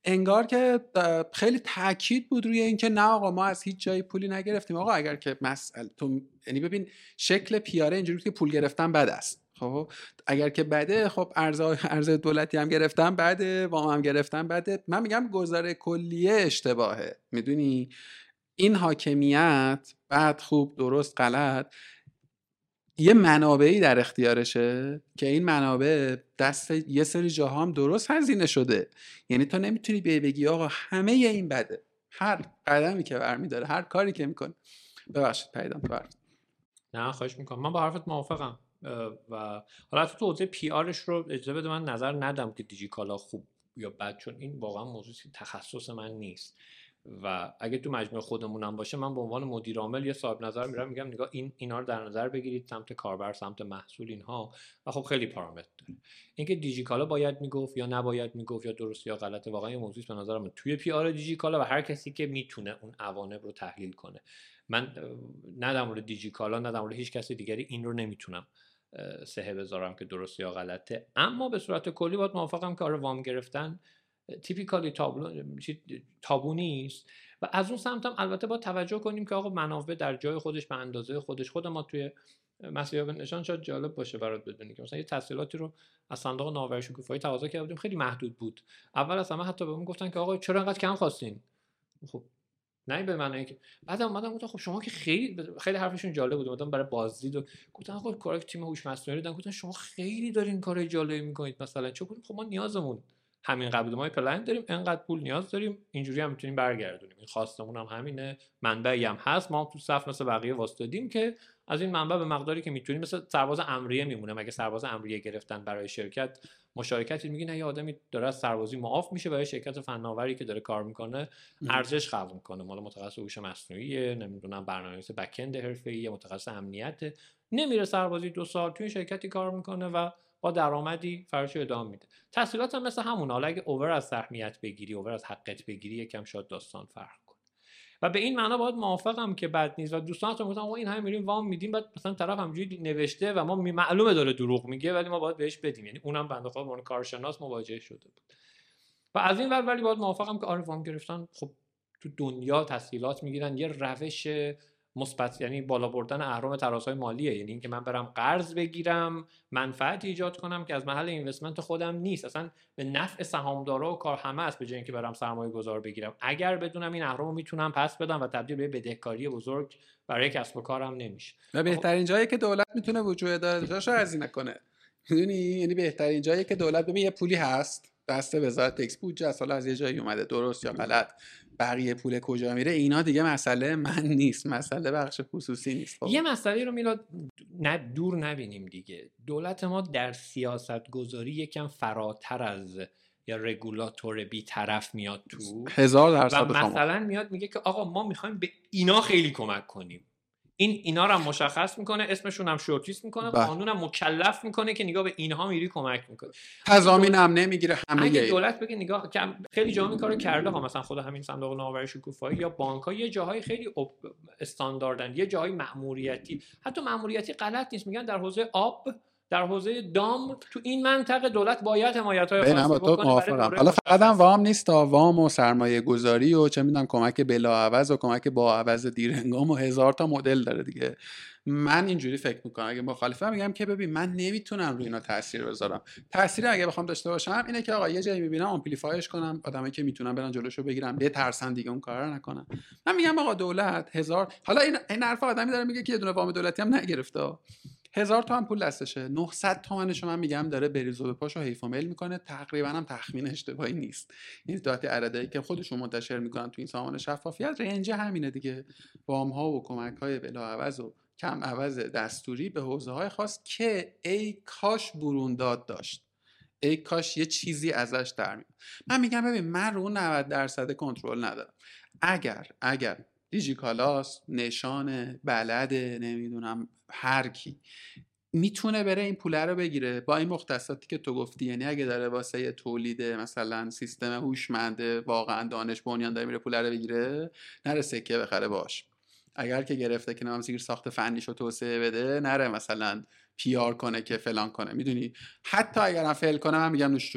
انگار که خیلی تاکید بود روی اینکه نه آقا ما از هیچ جایی پولی نگرفتیم. آقا اگر که مسئله تو یعنی ببین شکل پیاره اینجوری که پول گرفتن بد است. خب؟ اگر که بده خب ارز ارز دولتی هم گرفتن بده وام هم گرفتن بده. من میگم گذار کلیه اشتباهه. می‌دونی؟ این حاکمیت بعد خوب درست غلط یه منابعی در اختیارشه که این منابع دست یه سری جاها هم درست هزینه شده. یعنی تو نمی‌تونی به بگی آقا همه این بده. هر قدمی که برمیداره هر کاری که می‌کنه. ببخشید پیدام. تو نه خواهش می‌کنم. من با حرفت موافقم. و حالا تو حوزه پی آرش رو اجازه بده من نظر ندم که دیجیکالا خوب یا بد چون این واقعا موضوعی تخصص من نیست. و اگه تو مجموعه خودمونم باشه من به عنوان مدیر عامل یه صاحب نظر میرم میگم نگاه این اینا رو در نظر بگیرید سمت کاربر سمت محصول اینها. و خب خیلی پارامتر. داره اینکه دیجیکالا باید می‌گفت یا نباید می‌گفت یا درست یا غلطه واقعا یه موضوعی به نظرم توی پی آر دیجیکالا و هر کسی که می‌تونه اون عوانب رو تحلیل کنه. من نه در مورد دیجیکالا نه در مورد هیچ کسی دیگری این رو نمی‌تونم سهه بذارم که درست یا غلطه. اما به صورت کلی باید موافقم که آره وام گرفتن. تیپیکالی تابو نیست. و از اون سمت هم البته با توجه کنیم که آقا منابع در جای خودش به اندازه خودش خود ما توی مسیح نشان شاید جالب باشه برات بدونی که مثلا یه تحصیلاتی رو از صندوق ناور شکوفایی تقاضا کرده خیلی محدود بود. اول از همه حتی بهمون گفتن که آقا چرا انقدر کم خواستین؟ خب نه به معنی که بعد اومدم گفتم خب شما که خیلی خیلی حرفشون جالب بود. اومدم برای بازدید و گفتن خب کار تیم هوش مصنوعی دادن گفتن شما خیلی دارین کار جالبی می‌کنید مثلا. چون خب ما نیازمون همین قبل ما پلن داریم انقدر پول نیاز داریم اینجوری هم می‌تونیم برگردونیم. این خواستمون هم همینه منبعی هم هست. ما هم تو صف مثل بقیه واسطادیم که از این منبع به مقداری که می‌تونیم مثل سرباز امریه میمونه مگه سرباز امریه گرفتن برای شرکت مشارکتی میگه نه یه آدمی داره از سربازی معاف میشه برای شرکت فناوری که داره کار می‌کنه ارزش خلق می‌کنه. مال متخصص هوش مصنوعی نمی‌دونم برنامه‌نویس بکند حرفه‌ای متخصص امنیت نمیره سربازی دو سال توی شرکتی کار می‌کنه و با درآمدی فراشو ادامه میده. تحصیلات هم مثل همون حالا اگه اوور از سهمیت بگیری اوور از حقت بگیری یکم شاید داستان فرق کنه. و به این معنا باید موافقم که بد نیست. و دوستانتون گفتم این همه میریم وام میدیم. بعد مثلا طرف همجوری نوشته و ما معلومه داره دروغ میگه ولی ما باید بهش بدیم. یعنی اونم بنده خدا کارشناس مواجه شده بود. و از این ور ولی باید موافقم که آره وام گرفتن. خب تو دنیا تسهیلات می‌گیرن. یه روش مثبت یعنی بالا بردن اهرام ترازهای مالیه. یعنی اینکه من برم قرض بگیرم منفعت ایجاد کنم که از محل اینوستمنت خودم نیست. اصلا به نفع سهامدارا و کار همه است به جای اینکه برم سرمایه گذار بگیرم. اگر بدونم این اهرام رو می‌تونم پس بدم و تبدیل به بدهکاری بزرگ برای کسب و کارم نمیشه. و بهترین جایی که دولت می‌تونه وجود داشته هزینه کنه. می‌دونی؟ یعنی بهترین جایی که دولت ببین یه پولی هست دست وزارت تکس بودجه از از یه جایی اومده درست یا غلط. بقیه پول کجا میره اینا دیگه مسئله من نیست مسئله بخش خصوصی نیست. خب. یه مسئله رو میلاد نه دور نبینیم دیگه. دولت ما در سیاست گذاری یکم فراتر از یا رگولاتور بی طرف میاد تو. هزار درصد و مثلا میاد میگه که آقا ما می‌خوایم به اینا خیلی کمک کنیم. این اینا رو هم مشخص می‌کنه اسمشون هم shortlist می‌کنه بله. قانون هم مکلف می‌کنه که نگاه به اینها میری کمک می‌کنه تضامین هم نمی‌گیره همه اگه دولت بگه نگاه خیلی جاها این کارو کرده ها مثلا خود همین صندوق نوآوری شکوفایی یا بانک ها یه جاهای خیلی استانداردن یه جاهای مأموریتی حتی مأموریتی غلط نیست میگن در حوزه آب در حوزه دام تو این منطقه دولت باید حمایت های خاصی بکنه حالا فقط هم وام نیست تا وام و سرمایه گذاری و چه می‌دونم کمک بلاعوض و کمک با عوض دیرهنگام و هزار تا مدل داره دیگه. من اینجوری فکر می‌کنم. اگه مخالفم میگم که ببین من نمی‌تونم روی اینا تاثیر بذارم. تاثیر اگه بخوام داشته باشم اینه که آقا یه جایی می‌بینم آمپلیفایش کنم آدمایی که می‌تونن برن جلوشو بگیرن بترسن دیگه اون کارا نکنن. من میگم آقا دولت هزار حالا این این حرف آدمی داره میگه که یه دونه وام دولتی هم نگرفته. هزار تومن پول دستشه. 900 تومنش من میگم داره بریز و به پاشو حیف و می‌کنه. تقریبا هم تخمین اشتباهی نیست. این داتی عددی که خودشون منتشر می‌کنن تو این سامان شفافیت. رنج همینه دیگه. وام ها و کمک های بلاعوض و کم عوض دستوری به حوزه های خاص که ای کاش برونداد داشت. ای کاش یه چیزی ازش در میاد من میگم ببین من رو 90 درصد کنترل ندارم. اگر اگر دیجیکالاس نشان بلده نمی‌دونم هر کی. می‌تونه بره این پوله رو بگیره. با این مختصاتی که تو گفتی یعنی اگه داره واسه تولید مثلا سیستم هوشمنده واقعا دانش بنیان داره میره پوله رو بگیره نره سکه بخره باش. اگر که گرفته که نام زیر ساخت فنیش رو توسعه بده نره مثلا پیار کنه که فلان کنه. می‌دونی؟ حتی اگر هم فعل کنه من میگم نوش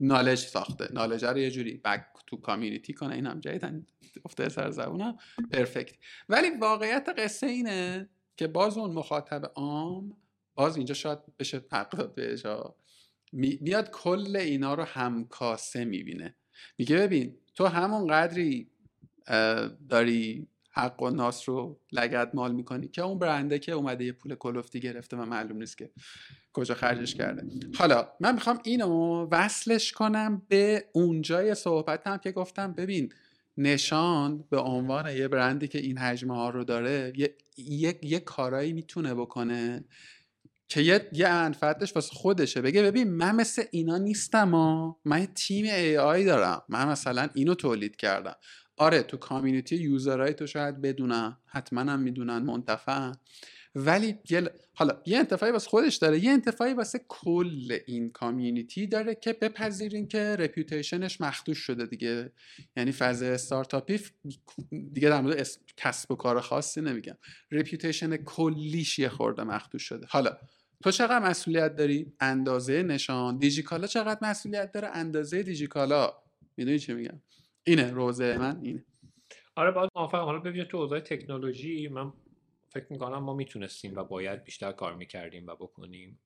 نالج ساخته. نالج رو یه جوری بک تو کامیونیتی کنه. این هم جدیدن افته سر زبونم. پرفکت ولی واقعیت قصه اینه که باز اون مخاطب عام باز اینجا شاید بشه حق داد بهش میاد کل اینا رو همکاسه می‌بینه. میگه ببین تو همون قدری داری حق و ناس رو لگت مال می‌کنی که اون برنده که اومده یه پول کلفتی گرفته و معلوم نیست که کجا خرجش کرده. حالا من می‌خوام اینو وصلش کنم به اونجای صحبتم که گفتم. ببین نشان به عنوان یه برندی که این حجمه ها رو داره یه, یه،, یه کارایی می‌تونه بکنه که یه, یه منفعتش واسه خودشه. بگه ببین من مثل اینا نیستم ها. من تیم ای آی دارم. من مثلا اینو تولید کردم. آره تو community user های تو شاید بدونن حتما هم می‌دونن منتفعن. ولی یه حالا یه انتفاعی واسه خودش داره. یه انتفاعی واسه کل این community داره که بپذیرین که reputation ش مخدوش شده دیگه. یعنی فاز استارتاپی دیگه در مورد کسب و کار خاصی نمیگم. reputation کلیش یه خورده مخدوش شده. حالا تو چقدر مسئولیت داری؟ اندازه نشان. دیجیکالا چقدر مسئولیت داره؟ اندازه دیجیکالا. می‌دونی چی میگم؟ اینه روزه من اینه. آره باید موافقم حالا ببینید تو اوضاع تکنولوژی من فکر می‌کنم ما می‌تونستیم و باید بیشتر کار می‌کردیم و بکنیم.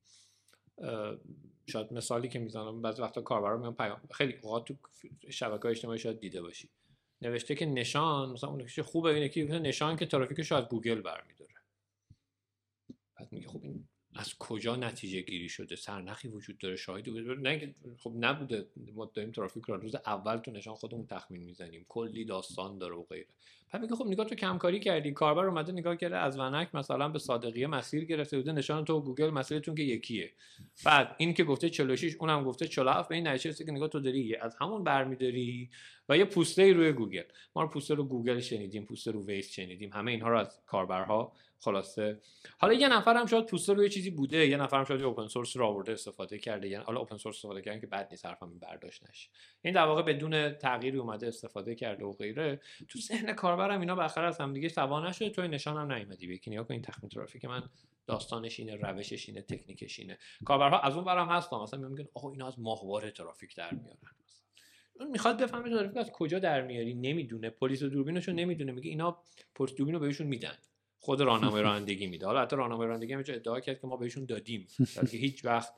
شاید مثالی که می‌زنم بعضی وقتا کاربرا میان پیام خیلی اوقات تو شبکه اجتماعی شاید دیده باشی. نوشته که نشان مثلا اون خوبه اینه که نشان که ترافیکش از گوگل برمیداره. بعد میگه خب این از کجا نتیجه گیری شده؟ سرنخی وجود داره شاهدی بوده نه خب نبوده ما داریم ترافیک رو روز اول تو نشان خودمون تخمین می‌زنیم. کلی داستان داره و غیره. بعد میگه خب نگاه تو کمکاری کردی. کاربر اومده نگاه کرده از ونک مثلا به صادقیه مسیر گرفته بوده. نشان تو گوگل مسیرتون که یکیه. بعد این که گفته 46 اونم گفته 47 به این نتیجه که نگاه تو داری از همون برمیداری و یه پوسته روی گوگل. ما رو پوسته رو گوگل شنیدیم پوسته رو ویز شنیدیم. همه اینها رو از کاربرها خلاصه. حالا یه نفر هم شاید پوسته روی چیزی بوده یه نفر هم شاید open source رو آورده استفاده کرده. یعنی حالا open source استفاده کردن که بد نیست حرفم برداشت نشه. این در واقع بدون تغییری اومده استفاده کرده و غیره. تو ذهن کاربرم اینا بالاخره از هم دیگه سوا نشده. تو نشان هم نیومدی. بگی نیا این تخمین ترافیک من داستانش اینه روشش اینه تکنیکش اینه. کاربرها از اون برم هستن. مثلا میگن آقا اینا از ماهواره ترافیک در میارن. اون می‌خواد بفهمه ترافیک از کجا در میاری. نمی‌دونه. پلیس دوربینشو نمی‌دونه. میگه اینا پلیس دوربینو بهشون میدن. خود راهنمای (laughs) رانندگی میده. حالا حتی راهنمای رانندگی هم ادعا کرد که ما بهشون دادیم. که هیچ وقت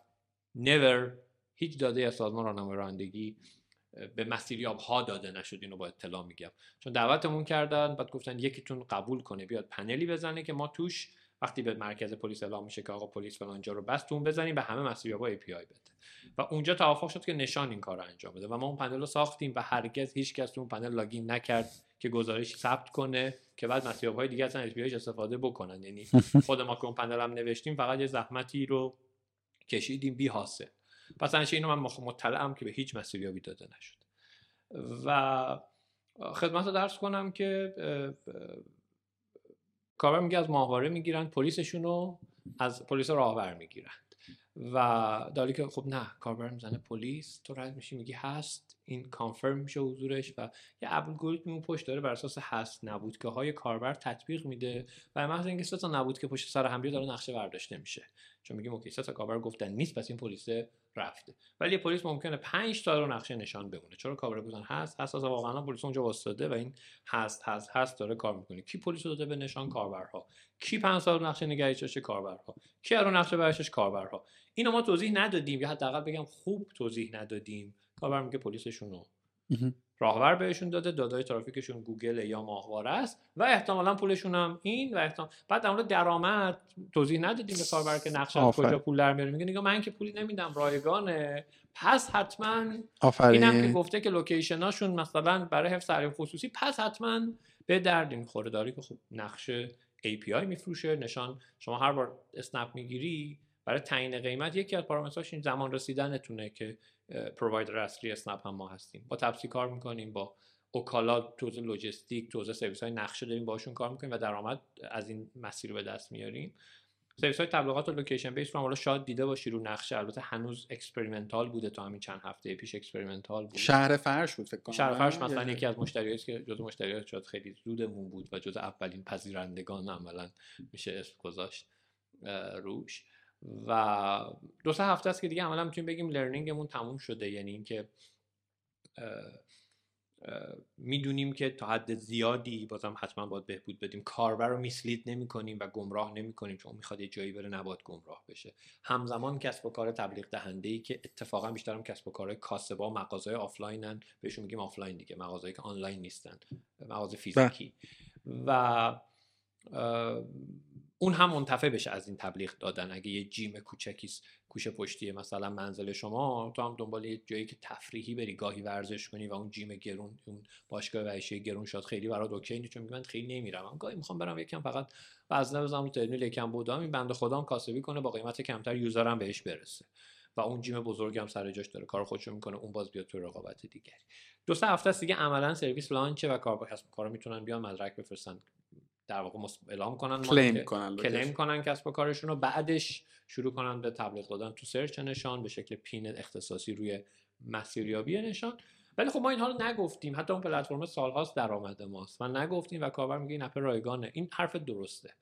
never هیچ داده از سازمان راهنمای رانندگی به مسیریاب ها داده نشد. اینو با اطلاع میگم. چون دعوتمون کردن بعد گفتن یکیتون قبول کنه بیاد پنلی بزنه که ما توش وقتی به مرکز پلیس اعلام میشه که آقا پلیس فلان جا رو بست اون بزنیم به همه مسیریابا API بده. و اونجا توافق شد که نشان این کار رو انجام بده. و ما اون پنل رو ساختیم و هرگز هیچ کس تو اون پنل login نکرد که گزارش ثبت کنه. که بعد مسیریاب های دیگه اصلا استفاده بکنن. یعنی (laughs) خود ما که اون پنل هم نوشتیم فقط یه زحمتی رو کشیدیم بی حاصل. پس هنچه اینو من مطلعم که به هیچ مسیریابی داده نشد. و خدمت رو درس کنم که کاربر میگه از ماهواره می‌گیرن پلیسشون رو از پلیس راهبر می‌گیرن. و داری که خب نه کاربر می‌زنه پلیس تو رد میشی میگی هست. این کانفرم میشه حضورش و یه الگوریتم اون پشت داره بر اساس هست نبود که های کاربر تطبیق میده و محض اینکه سه تا نبود که پشت سر هم داره نقشه برداشته میشه. چون میگیم اوکی سه تا کاربر گفتن نیست پس این پلیس رفته. ولی پلیس ممکنه 5 تا رو نقشه نشان بمونه. چرا کاربر گفتن هست؟ هست واقعا پلیس اونجا واسطه و این هست هست هست داره کار می‌کنه. کی پلیس داده به نشان؟ کاربرها. کی 5 تا نقشه نگهداری کاربرها. کی رو نقشه برشش کاربرها. اینو ما توضیح ندادیم. یا حداقل بگم خوب توضیح ندادیم. کاربر میگه پلیسشون رو راهبر بهشون داده دادای ترافیکشون گوگل یا ماهواره است و احتمالا پولشون هم این و احتمال بعد در مورد درآمد توضیح ندادیم به کاربر که نقشه کجا پول در میاره. میگه نگاه من که پولی نمیدم رایگانه. پس حتما اینم که گفته که لوکیشناشون مثلا برای حفظ حریم خصوصی پس حتما به درد این خوره داری که خب نقشه API میفروشه نشان شما هر بار اسنپ می‌گیری برای تعیین قیمت یکی از پارامترهاش این زمان رسیدنتونه که پرووایدر اصلی اسنپ هم ما هستیم. با تپسی کار می‌کنیم با اوکالا توزیع لوجستیک توزیع سرویس های نقشه داریم باشون کار می‌کنیم و درآمد از این مسیر به دست میاریم. سرویس های تبلیغات و location based رو حالا شاید دیده باشی رو نقشه البته هنوز experimental بوده تا همین چند هفته پیش experimental بود. شهر فرش بود فکر کنم شهر فرش مثلا یکی از مشتریایی که جزو مشتریات شاید خیلی زودمون بود و جزو اولین پذیرندگان عملا میشه اسم گذاشت روش. و دو سه هفته است که دیگه عملا می‌تونیم بگیم learning مون تموم شده. یعنی اینکه می‌دونیم که تا حد زیادی بازم حتما باید بهبود بدیم. کاربر رو mislead نمی کنیم و گمراه نمی کنیم چون می‌خواد یه جایی بره نباید گمراه بشه. همزمان کسب و کار تبلیغ دهنده ای که اتفاقا بیشترم کسب و کار کاسبا مغازه آفلاینن بهشون میگیم آفلاین دیگه مغازه‌ای که آنلاین نیستن مغازه فیزیکی. بله. و اون هم منتفع بشه از این تبلیغ دادن. اگه یه gym کوچکی گوشه پشتی مثلا منزل شما تو هم دنبال یه جایی که تفریحی بری گاهی ورزش کنی و اون gym گرون اون باشگاه ورزشی گرون شاد خیلی برات اوکی نیست چون من خیلی نمیرم من گاهی می‌خوام برم یکم فقط وزنه بزنم رو ترمیل یکم بودم این بنده خودم کاسبی کنه با قیمت کمتر یوزرم بهش برسه. و اون جیم بزرگم سر جاش داره کار خودشو می‌کنه اون باز بیاد تو رقابت دیگری. دو سه هفته دیگه عملا سرویس لانچه و کاربر کسب کارا می‌تونن بیان مدرک بفرستن. در واقع اعلام کنن کلیم کنن کلیم کنن کسب و کارشون رو. بعدش شروع کنن به تبلیغ دادن تو سرچ نشان به شکل پین اختصاصی روی مسیریابی نشان. ولی خب ما اینها رو نگفتیم. حتی اون پلتفرم سالهاست درآمد ماست. و نگفتیم و کاربر میگه این اپ رایگانه. این حرف درسته.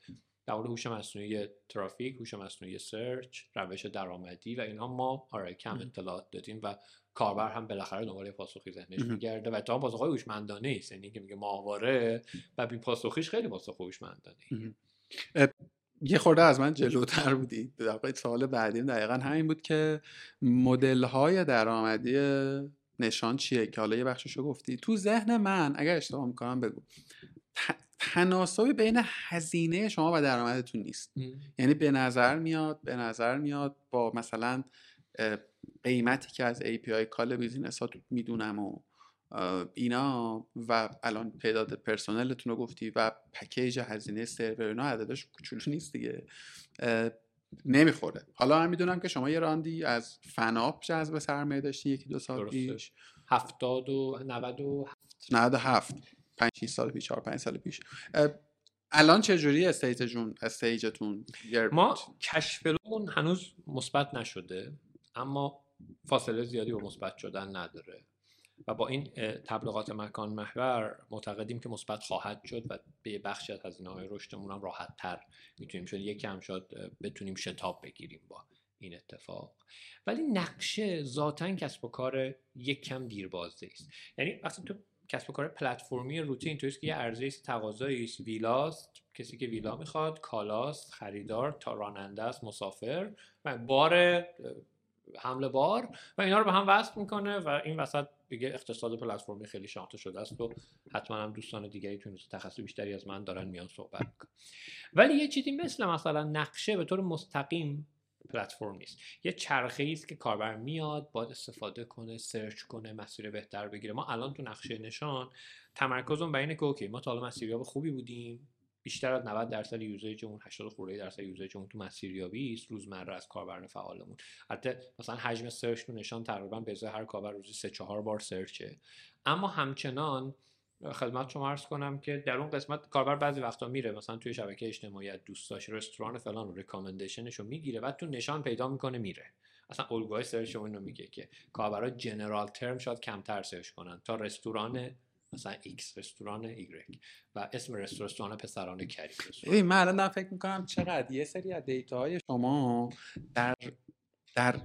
در مورد هوش مصنوعی ترافیک هوش مصنوعی سرچ روش درآمدی و اینها ما آره کم اطلاعات دادیم و کاربر هم بالاخره دنبال پاسخی ذهنش میگرده و تا پاسخ هوشمندانه است. یعنی که میگه ماهواره و بی پاسخیش خیلی پاسخ هوشمندانه. یه خورده از من جلوتر بودی. در سوال بعدی دقیقا همین بود که مدل های درآمدی نشان چیه؟ که حالا یه بخششو گفتی. تو ذهن من اگر اشتباه می‌کنم بگو تناسبی بین هزینه شما و درآمدتون نیست. یعنی به نظر میاد به نظر میاد با مثلا قیمتی که از API call business ها می‌دونم و اینا و الان تعداد پرسنلتون رو گفتی و پکیج هزینه سرور اینا عددش کوچولو نیست دیگه. نمی‌خوره. حالا من می‌دونم که شما یه راندی از فناپ جذب سرمایه داشتی یکی دو سال پیش. هفتاد و نود و هفت. هفت. پنج سال پیش چهار پنج سال پیش. الان چجوری استیجتون استیجتون ما کشفلون هنوز مثبت نشده اما فاصله زیادی با مثبت شدن نداره. و با این تبلیغات مکان محور معتقدیم که مثبت خواهد شد و به بخشی از هزینه های رشدمون هم راحت تر می‌تونیم شد. یک کم شد بتونیم شتاب بگیریم با این اتفاق. ولی نقشه ذاتا کسب و کار یک کم دیربازه است. یعنی وقتی تو کسب و کار پلتفرمی روتین تو که یه عرضه تقاضایی است ویلاست کسی که ویلا می‌خواد کالاست خریدار تا راننده است مسافر و بار حمله بار و اینا رو به هم وصل می‌کنه و این وسط دیگه اقتصاد پلتفرمی خیلی شناخته شده است و حتما هم دوستان دیگری تو تخصص بیشتری از من دارن میان صحبت می‌کنن. ولی یه چیزی مثل مثلا نقشه به طور مستقیم پلتفرم نیست. یه چرخه است که کاربر میاد باید استفاده کنه search کنه مسیر بهتر بگیره. ما الان تو نقشه نشان تمرکزمون بر اینه که اوکی ما تا حالا مسیریاب خوبی بودیم. بیشتر از 90 درصد یوزیجمون 80 خورده درصد یوزیجمون تو مسیریابی است روزمره از کاربران فعالمون. حتی مثلا حجم search تو نشان تقریبا به هر کاربر روزی 3 4 بار search ه. اما همچنان خدمت شما عرض کنم که در اون قسمت کاربر بعضی وقتا میره مثلا توی شبکه اجتماعی دوستاش رستوران فلان recommendation ش رو می‌گیره بعد تو نشان پیدا می‌کنه میره. اصلا الگوهای search اینو میگه که کاربرا general term شاید کمتر search کنن تا رستوران مثلا X رستوران ایگرگ و اسم رستوران پسران کریم. ببین من الان فکر می‌کنم چقدر یه سری از دیتاهای شما در در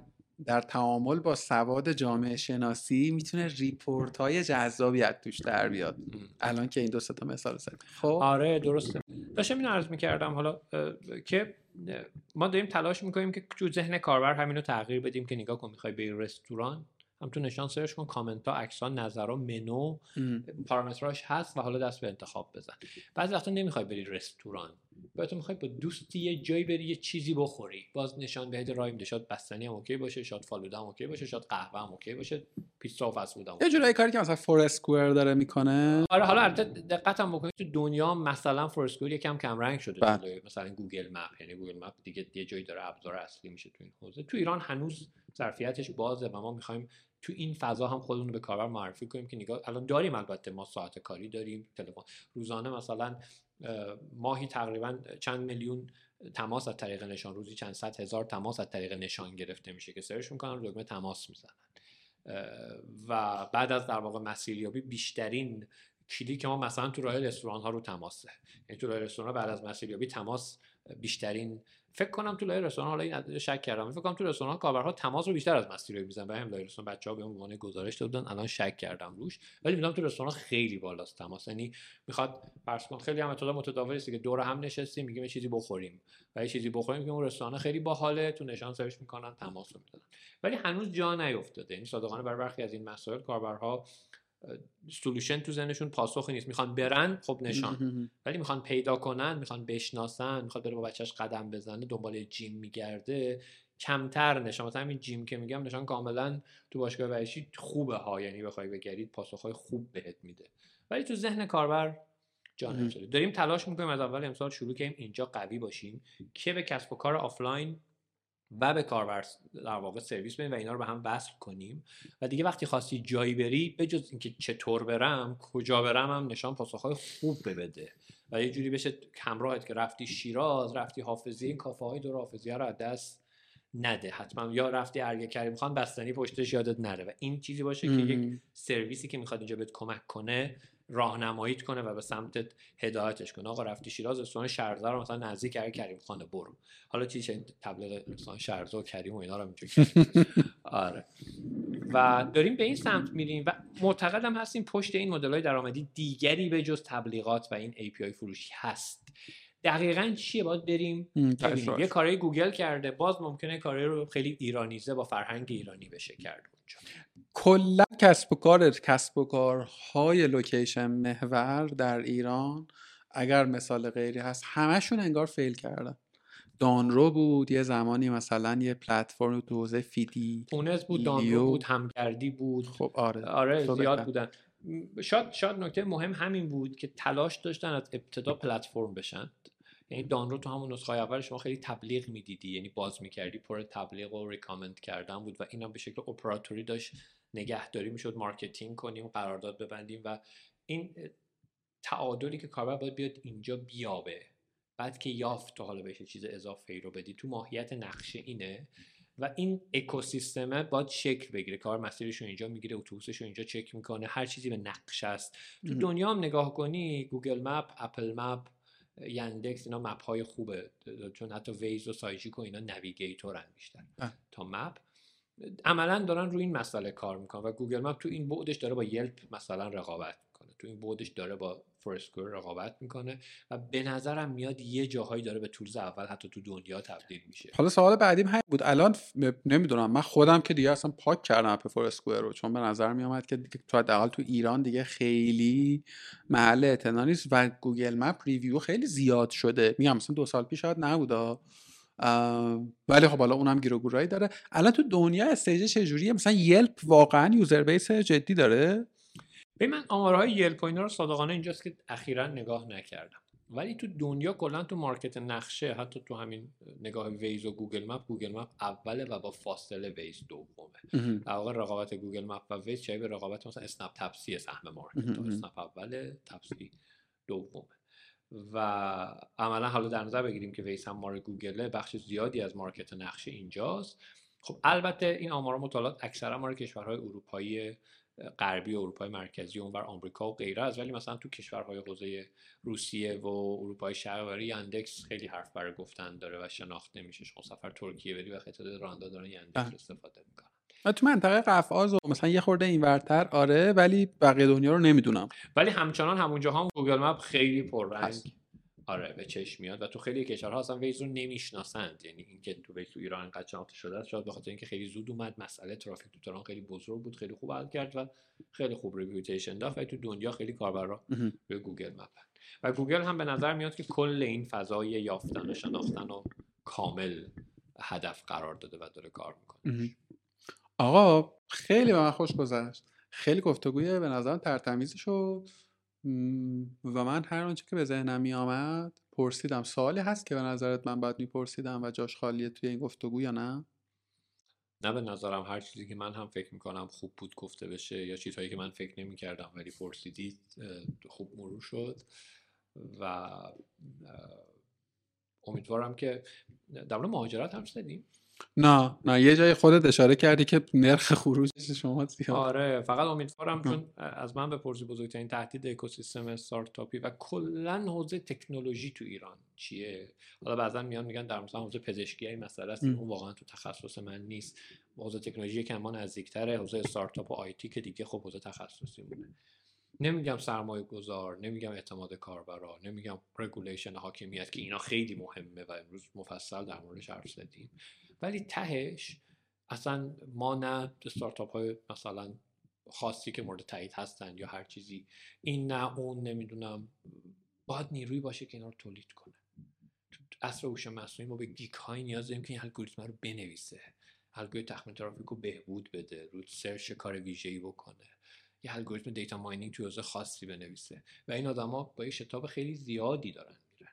در تعامل با سواد جامعه شناسی می‌تونه report های جذابی از توش در بیاد. الان که این دو تا مثال زد خب؟ آره درسته. داشتم این عرض می‌کردم حالا که ما داریم تلاش می‌کنیم که تو ذهن کاربر همینو تغییر بدیم که نگاه کن می‌خوای به رستوران هم تو نشان search کن کامنت ها عکس ها نظر منو پارامتراش هست و حالا دست به انتخاب بزن. بعضی وقتا نمی‌خوای بری رستوران. شاید تو می‌خوای با دوستی یه جایی بری یه چیزی بخوری. باز نشان بهت راه میده شاید بستنی هم okay باشه شاید فالوده هم okay باشه شاید قهوه هم okay باشه. پیتزا و فست فود یه جورایی کاری که مثلا Foursquare داره می‌کنه. آره حالا البته دقت هم بکنید تو دنیا مثلا Foursquare یکم کم رنگ شده بله. مثلا Google Maps یعنی Google Maps دیگه یه جایی داره ابزار اصلی میشه تو این حوزه. تو ایران هنوز ظرفیتش بازه و ما می‌خوایم تو این فضا هم خودمون به کاربر معرفی کنیم که نگاه الان داریم البته ما ساعت کاری داریم تلفن. روزانه مثلا ماهی تقریبا چند میلیون تماس از طریق نشان. روزی چند صد هزار تماس از طریق نشان گرفته میشه که سرش می‌کنن دکمه تماس می‌زنن. و بعد از در واقع مسیریابی بیشترین کلیک ما مثلا تو راه رستوران ها رو تماسه. یعنی تو راه رستوران بعد از مسیریابی تماس بیشترین فکر کنم تو لایه رستوران حالا این شک کردم. فکر کنم تو رستوران کاربرها تماس رو بیشتر از مسیر رو می‌زنن برای لایه رستوران بچه‌ها به عنوان گزارش دادن الان شک کردم روش. ولی می‌دونم تو رستوران خیلی بالاست تماس. یعنی می‌خواد فرض کن خیلی هم متد متداول است که دور هم نشستیم میگیم یه چیزی بخوریم. و یه چیزی بخوریم که اون رستوران خیلی باحاله تو نشان سرچ می‌کنن تماس رو می‌زنن ولی هنوز جا نیافتاده یعنی صادقانه بر برخی از این مسائل کاربرها سولوشن تو ذهنشون پاسخی نیست. می‌خوان برن خب نشان. ولی می‌خوان پیدا کنن می‌خوان بشناسن می‌خواد بره با بچهش قدم بزنه دنبال جیم میگرده. کمتر نشان. مثلا همین جیم که میگم نشان کاملا تو باشگاه ورزشی خوبه ها. یعنی بخوای بگردید پاسخهای خوب بهت میده. ولی تو ذهن کاربر جان داریم تلاش می‌کنیم از اول امسال شروع کنیم اینجا قوی باشیم که به کسب و کار آفلاین و به کاربر در واقع سرویس بدیم و اینا رو به هم وصل کنیم. و دیگه وقتی خواستی جایی بری به جز اینکه چطور برم کجا برم هم نشان پاسخهای خوب بده. و یه جوری بشه همراهت که رفتی شیراز رفتی حافظیه این کافه های دور حافظیه رو از دست نده حتما. یا رفتی ارگه کریم خان بستنی پشتش یادت نره. و این چیزی باشه که یک سرویسی که می‌خواد اینجا بهت کمک کنه راهنماییت کنه و به سمتت هدایتش کنه. آقا رفتی شیراز رستوران شرزه رو مثلا نزدیک هر کریم خانه برو. حالا چی چه تبلیغ رستوران شرزه و کریم و اینا رو (laughs) آره. و داریم به این سمت میریم و معتقدم هستیم پشت این مدل های درآمدی دیگری به جز تبلیغات و این API فروشی هست. دقیقا چیه؟ باید بریم. یه کاری گوگل کرده باز ممکنه کاری رو خیلی ایرانیزه با فرهنگ ایرانی بشه کرد کلا کسب و کار کسب و کارهای لوکیشن محور در ایران اگر مثال غیری هست همشون انگار فیل کردن. دانرو بود یه زمانی مثلا یه پلتفرم تو حوزه فیدی اونز بود لیو. دانلو بود همگردی بود. خب آره. آره زیاد. بودن. شاید شاید نکته مهم همین بود که تلاش داشتن از ابتدا پلتفرم بشن. یعنی دونرو تو همون نسخه اول شما خیلی تبلیغ می‌دیدی یعنی باز می‌کردی پر تبلیغ و recommend کردن بود و اینا به شکل اپراتوری داشت نگهداری می‌شد marketing کنیم و قرارداد ببندیم و این تعادلی که کاربر باید بیاد اینجا بیابه. بعد که یافت تو حالا بهش یه چیز اضافه ای رو بدی تو ماهیت نقشه اینه و این اکوسیستمه باید شکل بگیره. کار مسیرش رو اینجا می‌گیره اتوبوسش رو اینجا چک می‌کنه هر چیزی به نقشه است تو. دنیا هم نگاه کنی Google Maps Apple Maps Yandex اینا map های خوبه. چون حتی Waze و Sygic و اینا navigator ن بیشتر. تا map. عملا دارن روی این مسئله کار می‌کنن و Google Maps تو این بعدش داره با Yelp مثلا رقابت می‌کنه. تو این بعدش داره با Foursquare رقابت می‌کنه و به نظرم میاد یه جاهایی داره به tools اول حتی تو دنیا تبدیل میشه. حالا سوال بعدیم همین بود. الان نمی‌دونم. من خودم که دیگه اصلا پاک کردم app Foursquare رو چون به نظر می اومد که تو حداقل تو ایران دیگه خیلی محل اعتنا نیست و Google Maps review خیلی زیاد شده. میگم مثلا دو سال پیش شاید نبودا ولی خب حالا اونم گیر و گورایی داره. الان تو دنیا stage چجوریه؟ مثلا Yelp واقعا user base جدی داره؟ به من آمارهای Yelp و اینا رو صادقانه اینجاست که اخیرا نگاه نکردم ولی تو دنیا کلا تو market نقشه حتی تو همین نگاه Waze و Google Maps Google Maps اوله و با فاصله Waze دومه. در واقع رقابت Google Maps و Waze شبیه به رقابت مثلا اسنپ تپسی سهم market مهم. اسنپ اوله تپسی دومه و عملا حالا در نظر بگیریم که ویز هم مال گوگله بخش زیادی از مارکت نقشه اینجاست خب البته این آمارا مطالعات اکثرا مال کشورهای اروپایی غربی و اروپای مرکزی و اونور آمریکا و غیره از ولی مثلا تو کشورهای حوزه روسیه و اروپای شرقی یندکس خیلی حرف برای گفتن داره و شناخته میشه شما سفر ترکیه بری و خطه راندا دارن یندکس بله. استفاده می‌کنن. تو منطقه قفقاز و مثلا یه خورده اینورتر آره ولی بقیه دنیا رو نمی‌دونم. ولی همچنان همونجا هم گوگل مپ خیلی پررنگ. آره به چشم میاد. و تو خیلی کشورها اصلا ویز رو نمی‌شناسند. یعنی اینکه تو ویز تو ایران انقدر شناخته شده است شاید به خاطر اینکه خیلی زود اومد. مسئله ترافیک تو تهران خیلی بزرگ بود خیلی خوب حل کرد و خیلی خوب reputation داشت. و تو دنیا خیلی کاربرا. روی گوگل مپ و گوگل هم به نظر میاد که کل این فضای یافتن و شناختن و کامل هدف قرار داده و داره کار می‌کنه. آقا خیلی به من خوش گذشت. خیلی گفتگوی به نظرم ترتمیزش و م، و من هر آنچه که به ذهنم می آمد پرسیدم. سوالی هست که به نظرت من باید میپرسیدم و جاش خالیه توی این گفتگو یا نه؟ نه به نظرم. هر چیزی که من هم فکر می‌کنم خوب بود گفته بشه یا چیزهایی که من فکر نمی‌کردم ولی پرسیدید خوب مرور شد و امیدوارم که در مهاجرت هم زدیم نه نه. یه جای خودت اشاره کردی که نرخ خروجش شما زیاد. آره فقط امیدوارم چون از من بپرسی بزرگترین تهدید اکوسیستم استارتاپی و کلا حوزه تکنولوژی تو ایران چیه؟ حالا بعضا میان میگن در مثلا حوزه پزشکی این مسئله است. اون واقعا تو تخصص من نیست. حوزه تکنولوژی که ما نزدیکتره حوزه استارتاپ و آی‌تی که دیگه خب حوزه تخصصی مونه. نمیگم سرمایه گذار نمیگم اعتماد کاربرا نمیگم regulation حاکمیت که اینا خیلی مهمه و امروز مفصل در موردش حرف زدیم. ولی تهش اصلا ما نه استارتاپ های مثلا خاصی که مورد تایید هستن یا هر چیزی این نه اون نمی‌دونم باید نیروی باشه که اینا رو تولید کنه. تو عصر هوش مصنوعی ما به geek های نیاز داریم که این الگوریتم رو بنویسه. الگوی تخمین ترافیک رو بهبود بده رو search کار ویژه‌ای بکنه. یه الگوریتم data mining توی حوزه خاصی بنویسه. و این آدما با یه شتاب خیلی زیادی دارن میرن.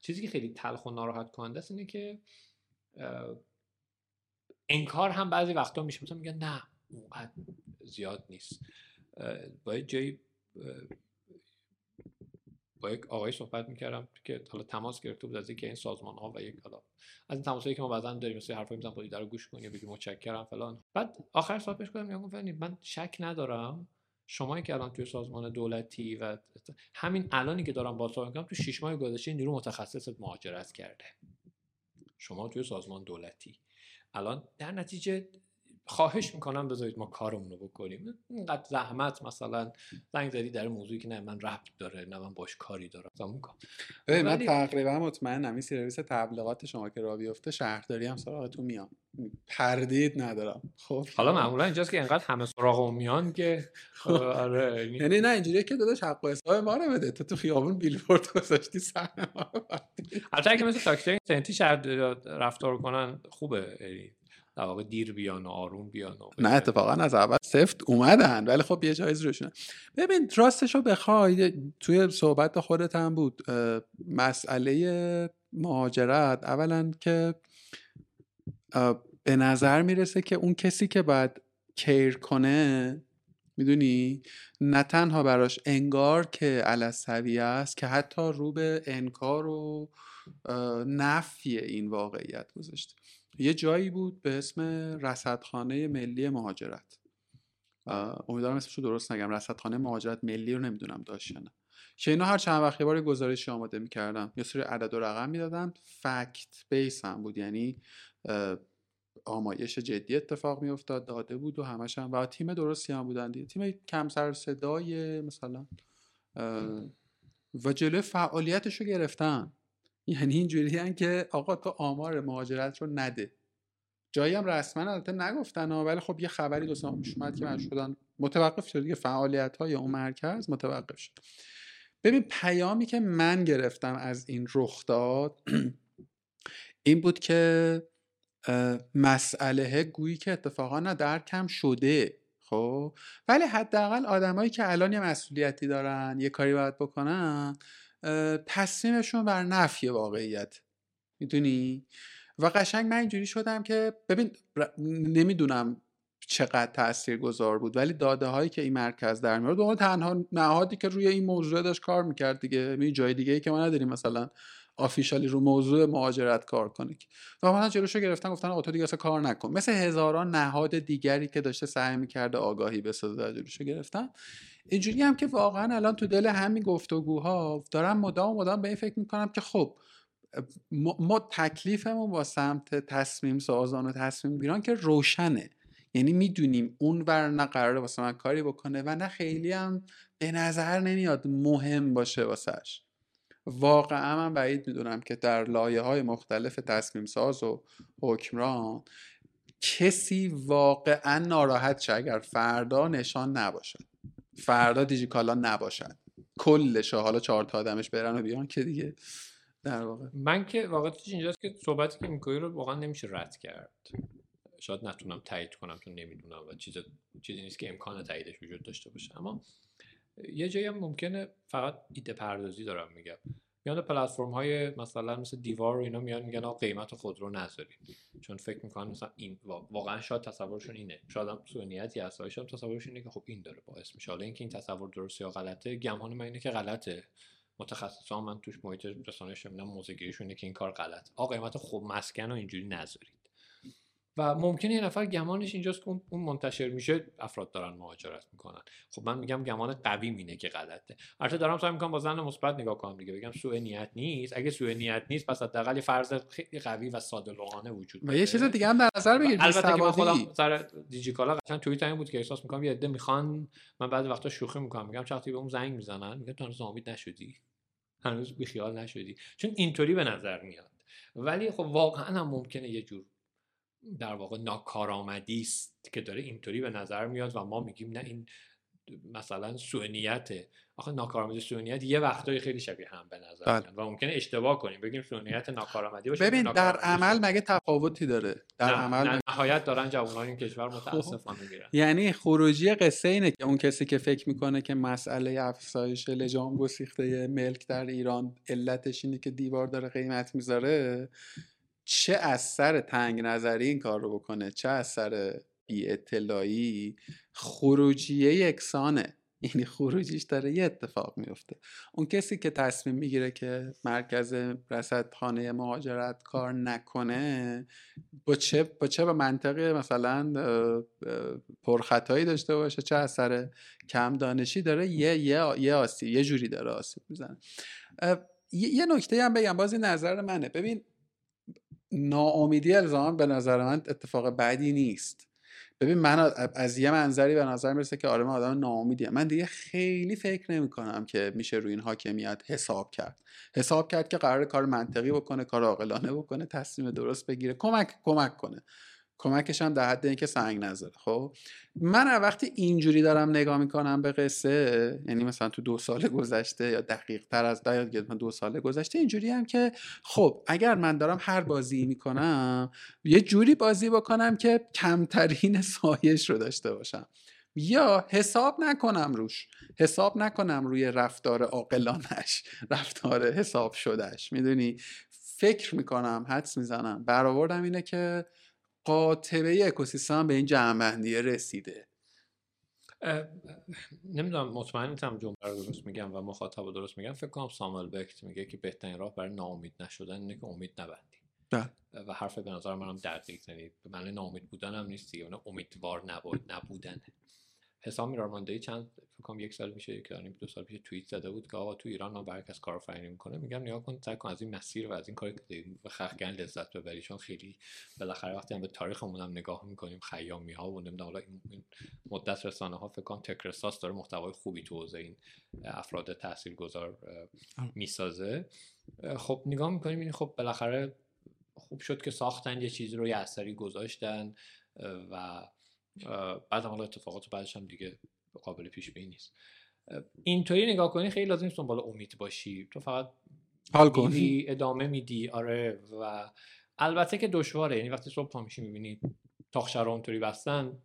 چیزی که خیلی تلخ و ناراحت کننده است اینه که انکار هم بعضی وقتا میشه. مثلا میگن نه اونقدر زیاد نیست. اه، با یه جایی با یک آقای صحبت می‌کردم که حالا تماس گرفته بود از اینکه این سازمان ها و یک حالا از این تماسایی که ما بعضا داریم مثل حرفایی می‌زنم با رو گوش کنی بگی متشکرم فلان. بعد آخر صحبت گفتم میگم من شک ندارم. شما که الان توی سازمان دولتی و همین الانی که دارم با صحبت می‌کنم تو شش ماه گذشته نیرو متخصصت مهاجرت کرده. شما توی سازمان دولتی. الان در نتیجه خواهش می‌کنم بذارید ما کارمون رو بکنیم. اینقدر زحمت مثلا زنگ زدی در موضوعی که نه من ربط داره نه من باش کاری دارم. کار من ولی... تقریبا مطمئنم این سرویس تبلیغات شما که را بیفته شهرداری هم سراغتون میام تردید ندارم. خب. حالا معمولا اینجاست که اینقدر همه سراغ میان که خب. آره یعنی نه اینجوریه که داداش حق و حساب ما رو بده. تو تو خیابون بیلبورد گذاشتی سر ما البته اگه مثل تاکسی سنتی شهر رفتار کنن خوبه. یعنی در واقع دیر بیان و آروم بیان و نه اتفاقا از اول سفت اومدن ولی خب یه جایز روشونه ببین راستش رو بخوای توی صحبت خودت هم بود مسئله مهاجرت. اولا که به نظر می‌رسه که اون کسی که باید کیر کنه می‌دونی؟ نه تنها براش انگار که علصوی است که حتی رو به انکار و نفی این واقعیت گذاشته یه جایی بود به اسم رصدخانه ملی مهاجرت. امیدوارم اسمشو درست نگم. رصدخانه مهاجرت ملی رو نمی‌دونم داشت نه. که اینا هر چند وقت بار گزارشی آماده می‌کردم یه سری عدد و رقم می‌دادن. فکت بیس هم بود. یعنی آمایش جدی اتفاق میافتاد داده بود و همش هم. و تیم درستی هم بودن دیگه. تیم کم سر صدای مثلا و جلوی فعالیتش رو گرفتن. یعنی اینجوری که آقا تو آمار مهاجرت رو نده. جایی هم رسما البته نگفتن ولی خب یه خبری دو اومد که من شدن متوقف شد. دیگه فعالیت های اون مرکز متوقف شد. ببین پیامی که من گرفتم از این رخ داد (clears throat) این بود که مسئله گویی که اتفاقا نه درکم شده خب؟ ولی حداقل آدمایی که الان یه مسئولیتی دارن یه کاری باید بکنن تصمیمشون بر نفی واقعیت. می‌دونی؟ و قشنگ من اینجوری شدم که ببین نمی‌دونم چقدر تأثیر گذار بود ولی داده هایی که این مرکز در میارد اون تنها نهادی که روی این موضوع داشت کار می‌کرد دیگه. می جای دیگه ای که ما نداریم مثلا. آفیشالی رو موضوع مهاجرت کار کنه و من جلوشو گرفتن گفتن آقا تو دیگه اصلا کار نکن. مثل هزاران نهاد دیگری که داشته سعی می‌کرده آگاهی بسازه جلوشو گرفتن. اینجوری هم که واقعا الان تو دل همین گفتگوها دارم مدام مدام به این فکر می‌کنم که خب ما تکلیفمون با سمت تصمیم سازان و تصمیم گیران که روشنه. یعنی می‌دونیم اون ور نه قراره واسه من کاری بکنه و نه خیلی هم به نظر نمیاد مهم باشه واسهش واقعا من بعید می‌دونم که در لایه های مختلف تصمیم ساز و حکمران کسی واقعا ناراحت شه اگر فردا نشان نباشد فردا دیجیکالا نباشد کلش حالا چهار تا آدمش برن و بیان که دیگه در واقع. من که واقعیتش اینجاست که صحبتی که می‌کنی رو واقعا نمیشه رد کرد. شاید نتونم تایید کنم چون نمی‌دونم و چیز چیزی نیست که امکان تاییدش وجود داشته باشه. اما یه جایی هم ممکنه فقط ایده پردازی دارم میگم. میان پلتفرم های مثلا مثل دیوار و اینا میان میگن آقا قیمت خود رو نذارید. چون فکر می‌کنن مثلا این واقعا شاید تصورشون اینه. شاید هم سوء نیتی هست شاید تصورشون اینه که خب این داره باعث میشه. حالا اینکه این تصور درست یا غلطه گمان من اینه که غلطه. متخصصان من توش محیط رسانه شمیدم موزگیریشون که این کار غلط آقا قیمت خوب مسکن و اینجوری نذارید. و ممکنه یه نفر گمانش اینجاست که اون منتشر میشه افراد دارن مهاجرت می‌کنن. خب من میگم گمان قوی مینه که غلطه. البته دارم سعی می‌کنم با زن مثبت نگاه کنم دیگه بگم سوء نیت نیست. اگه سوء نیت نیست پس حداقل فرض خیلی قوی و ساده لوحانه وجود و یه چیز دیگه هم در نظر بگیر البته که من خودم سر دیجیکالا قشنگ توییت این بود که احساس می‌کنم یه عده می‌خوان من بعد وقتا شوخی می‌کنم. میگم چقدر به اون زنگ می‌زنن میگه تو هنوز امید نشدی؟ هنوز بیخیال نشدی؟ چون اینطوری به نظر میاد. ولی خب واقعا هم ممکنه یه جور در واقع ناکارآمدی است که داره اینطوری به نظر میاد و ما میگیم نه این مثلا سونیته آخه ناکارآمدی سونیت یه وقتایی خیلی شبیه هم به نظر بله. میاد و ممکنه اشتباه کنیم. بگیم سونیت ناکارآمدی باشه ببین در عمل مگه تفاوتی داره؟ در نه، عمل نه، نهایت دارن جوانان این کشور متاسفانه می‌گیرن یعنی خروجی قصه اینه که اون کسی که فکر می‌کنه که مسئله افزایش لجام گسیخته ملک در ایران علتش اینه که دیوار داره قیمت می‌ذاره چه از سر تنگ نظری این کار رو بکنه چه از سر بی اطلاعی خروجیه یکسانه. یعنی خروجیش داره یه اتفاق میفته اون کسی که تصمیم می‌گیره که مرکز رصدخانه مهاجرت کار نکنه با چه با چه به منطقه مثلا پرخطایی داشته باشه چه از سر کم دانشی داره یه یه یه آسیب یه جوری داره آسیب می‌زنه. یه نکته هم بگم بازی نظر منه. ببین ناامیدی الزاما به نظر من اتفاق بعدی نیست. ببین من از یه منظری به نظر می‌رسه که آره من آدم ناامیدیم. من دیگه خیلی فکر نمی کنم که میشه روی این حاکمیت حساب کرد. حساب کرد که قرار کار منطقی بکنه کار عاقلانه بکنه تصمیم درست بگیره کمک کمک کنه. کمکش هم در حد اینکه سنگ نذاره. خب من وقتی اینجوری دارم نگاه می‌کنم به قصه یعنی مثلا تو دو سال گذشته یا دقیق تر از دو سال گذشته اینجوری هم که خب اگر من دارم هر بازی می‌کنم یه جوری بازی بکنم که کمترین سایش رو داشته باشم. یا حساب نکنم روش. حساب نکنم روی رفتار عاقلانش رفتار حساب شدهش می‌دونی؟ فکر می‌کنم حدس می‌زنم. برآوردم اینه که قاطبه اکوسیستم به این جمعبندی رسیده. نمی‌دونم مطمئن نیستم جمله رو درست میگم و مخاطب درست میگم. فکر کنم ساموئل بکت میگه که بهترین راه برای ناامید نشدن اینه که امید نبندی بله. و حرف به نظر منم دقیق یعنی به معنی ناامید بودن هم نیست دیگه امیدوار نبود نبودنه. حسام میرارماندهی چند فکر کنم یک سال میشه یک دو سال پیش توییت زده بود که آقا تو ایران ما برای کس کارآفرینی می‌کنه میگم نیا کن سعی کن از این مسیر و از این کاری که و خخگن لذت ببری چون خیلی بالاخره وقتی هم به تاریخمون هم نگاه می‌کنیم خیامی ها و نمی‌دونم حالا این مدت رسانه ها فکر کنم تکرساس داره محتوای خوبی تو حوزه این افراد تاثیرگذار می‌سازه. خب نگاه می‌کنیم این خب بالاخره خوب شد که ساختن یه چیزی رو یه اثری گذاشتن و بعد حالا اتفاقات بعدش هم دیگه قابل پیش بینی نیست اینطوری نگاه کنی خیلی لازم نیست دنبال امید باشی. تو فقط حال کنی. ادامه میدی. آره و البته که دشواره. یعنی وقتی صبح پا میشی می‌بینی تاخشر اونطوری بستن.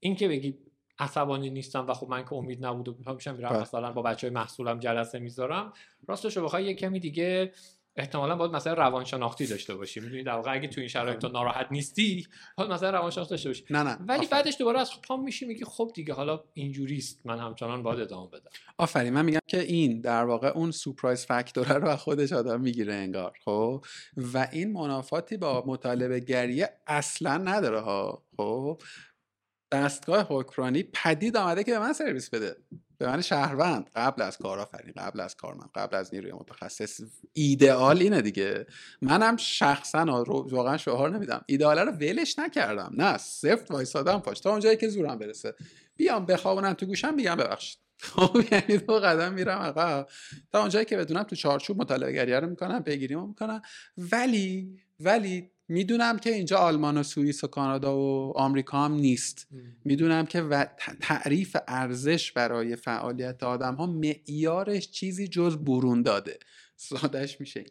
این که بگی عصبانی نیستم و خب من که امید نبود و میشم میرم بله. مثلا با بچه های محصولم جلسه می‌ذارم. راستش رو بخوای یه کمی دیگه احتمالا باید مثلا روانشناختی داشته باشی می‌دونی در واقع اگه تو این شرایط تو ناراحت نیستی باید مثلا روانشناختی داشته باشی. نه نه. ولی بعدش دوباره از پام میشی میگی خب دیگه حالا اینجوریست من همچنان باید ادامه بدم. آفرین. من میگم که این در واقع اون سورپرایز فاکتور رو از خودش آدم می‌گیره انگار خب؟ و این منافاتی با مطالبه گریه اصلا نداره ها. خب؟ دستگاه حکمرانی پدید آمده که به من سرویس بده. به من شهروند. قبل از کارآفرین قبل از کارمند قبل از نیروی متخصص. ایدئال اینه دیگه. منم شخصا واقعا شعار نمیدم. ایدئال رو ولش نکردم. نه سفت وایسادم پاش. تا اونجایی که زورم برسه. بیام بخوابونم تو گوشم بیام ببخشید. (laughs) خب یعنی دو قدم میرم عقب تا اونجایی که بدونم تو چارچوب مطالعه گریه رو می‌کنم پیگیری می‌کنم. ولی ولی می‌دونم که اینجا آلمان و سوئیس و کانادا و آمریکا هم نیست. می‌دونم که و تعریف ارزش برای فعالیت آدم ها معیارش چیزی جز برون داده. سادش میشه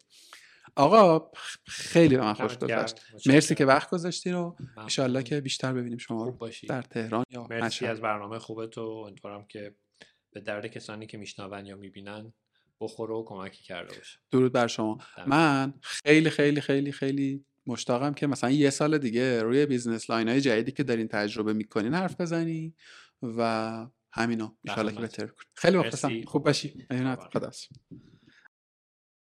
آقا خیلی به من خوش گذشت. مرسی که وقت گذاشتی رو. انشالله که بیشتر ببینیم شما در تهران یا مرسی از برنامه خوبت و امیدوارم که به درد کسانی که میشنون یا می‌بینن بخوره و کمکی کرده باشه. درود بر شما. من خیلی خیلی خیلی خیلی مشتاقم که مثلا یه سال دیگه روی business line های جدیدی که دارین تجربه می‌کنین حرف بزنی و همین و اینکه بهتر خیلی مخلصم. خوب باشی. خدا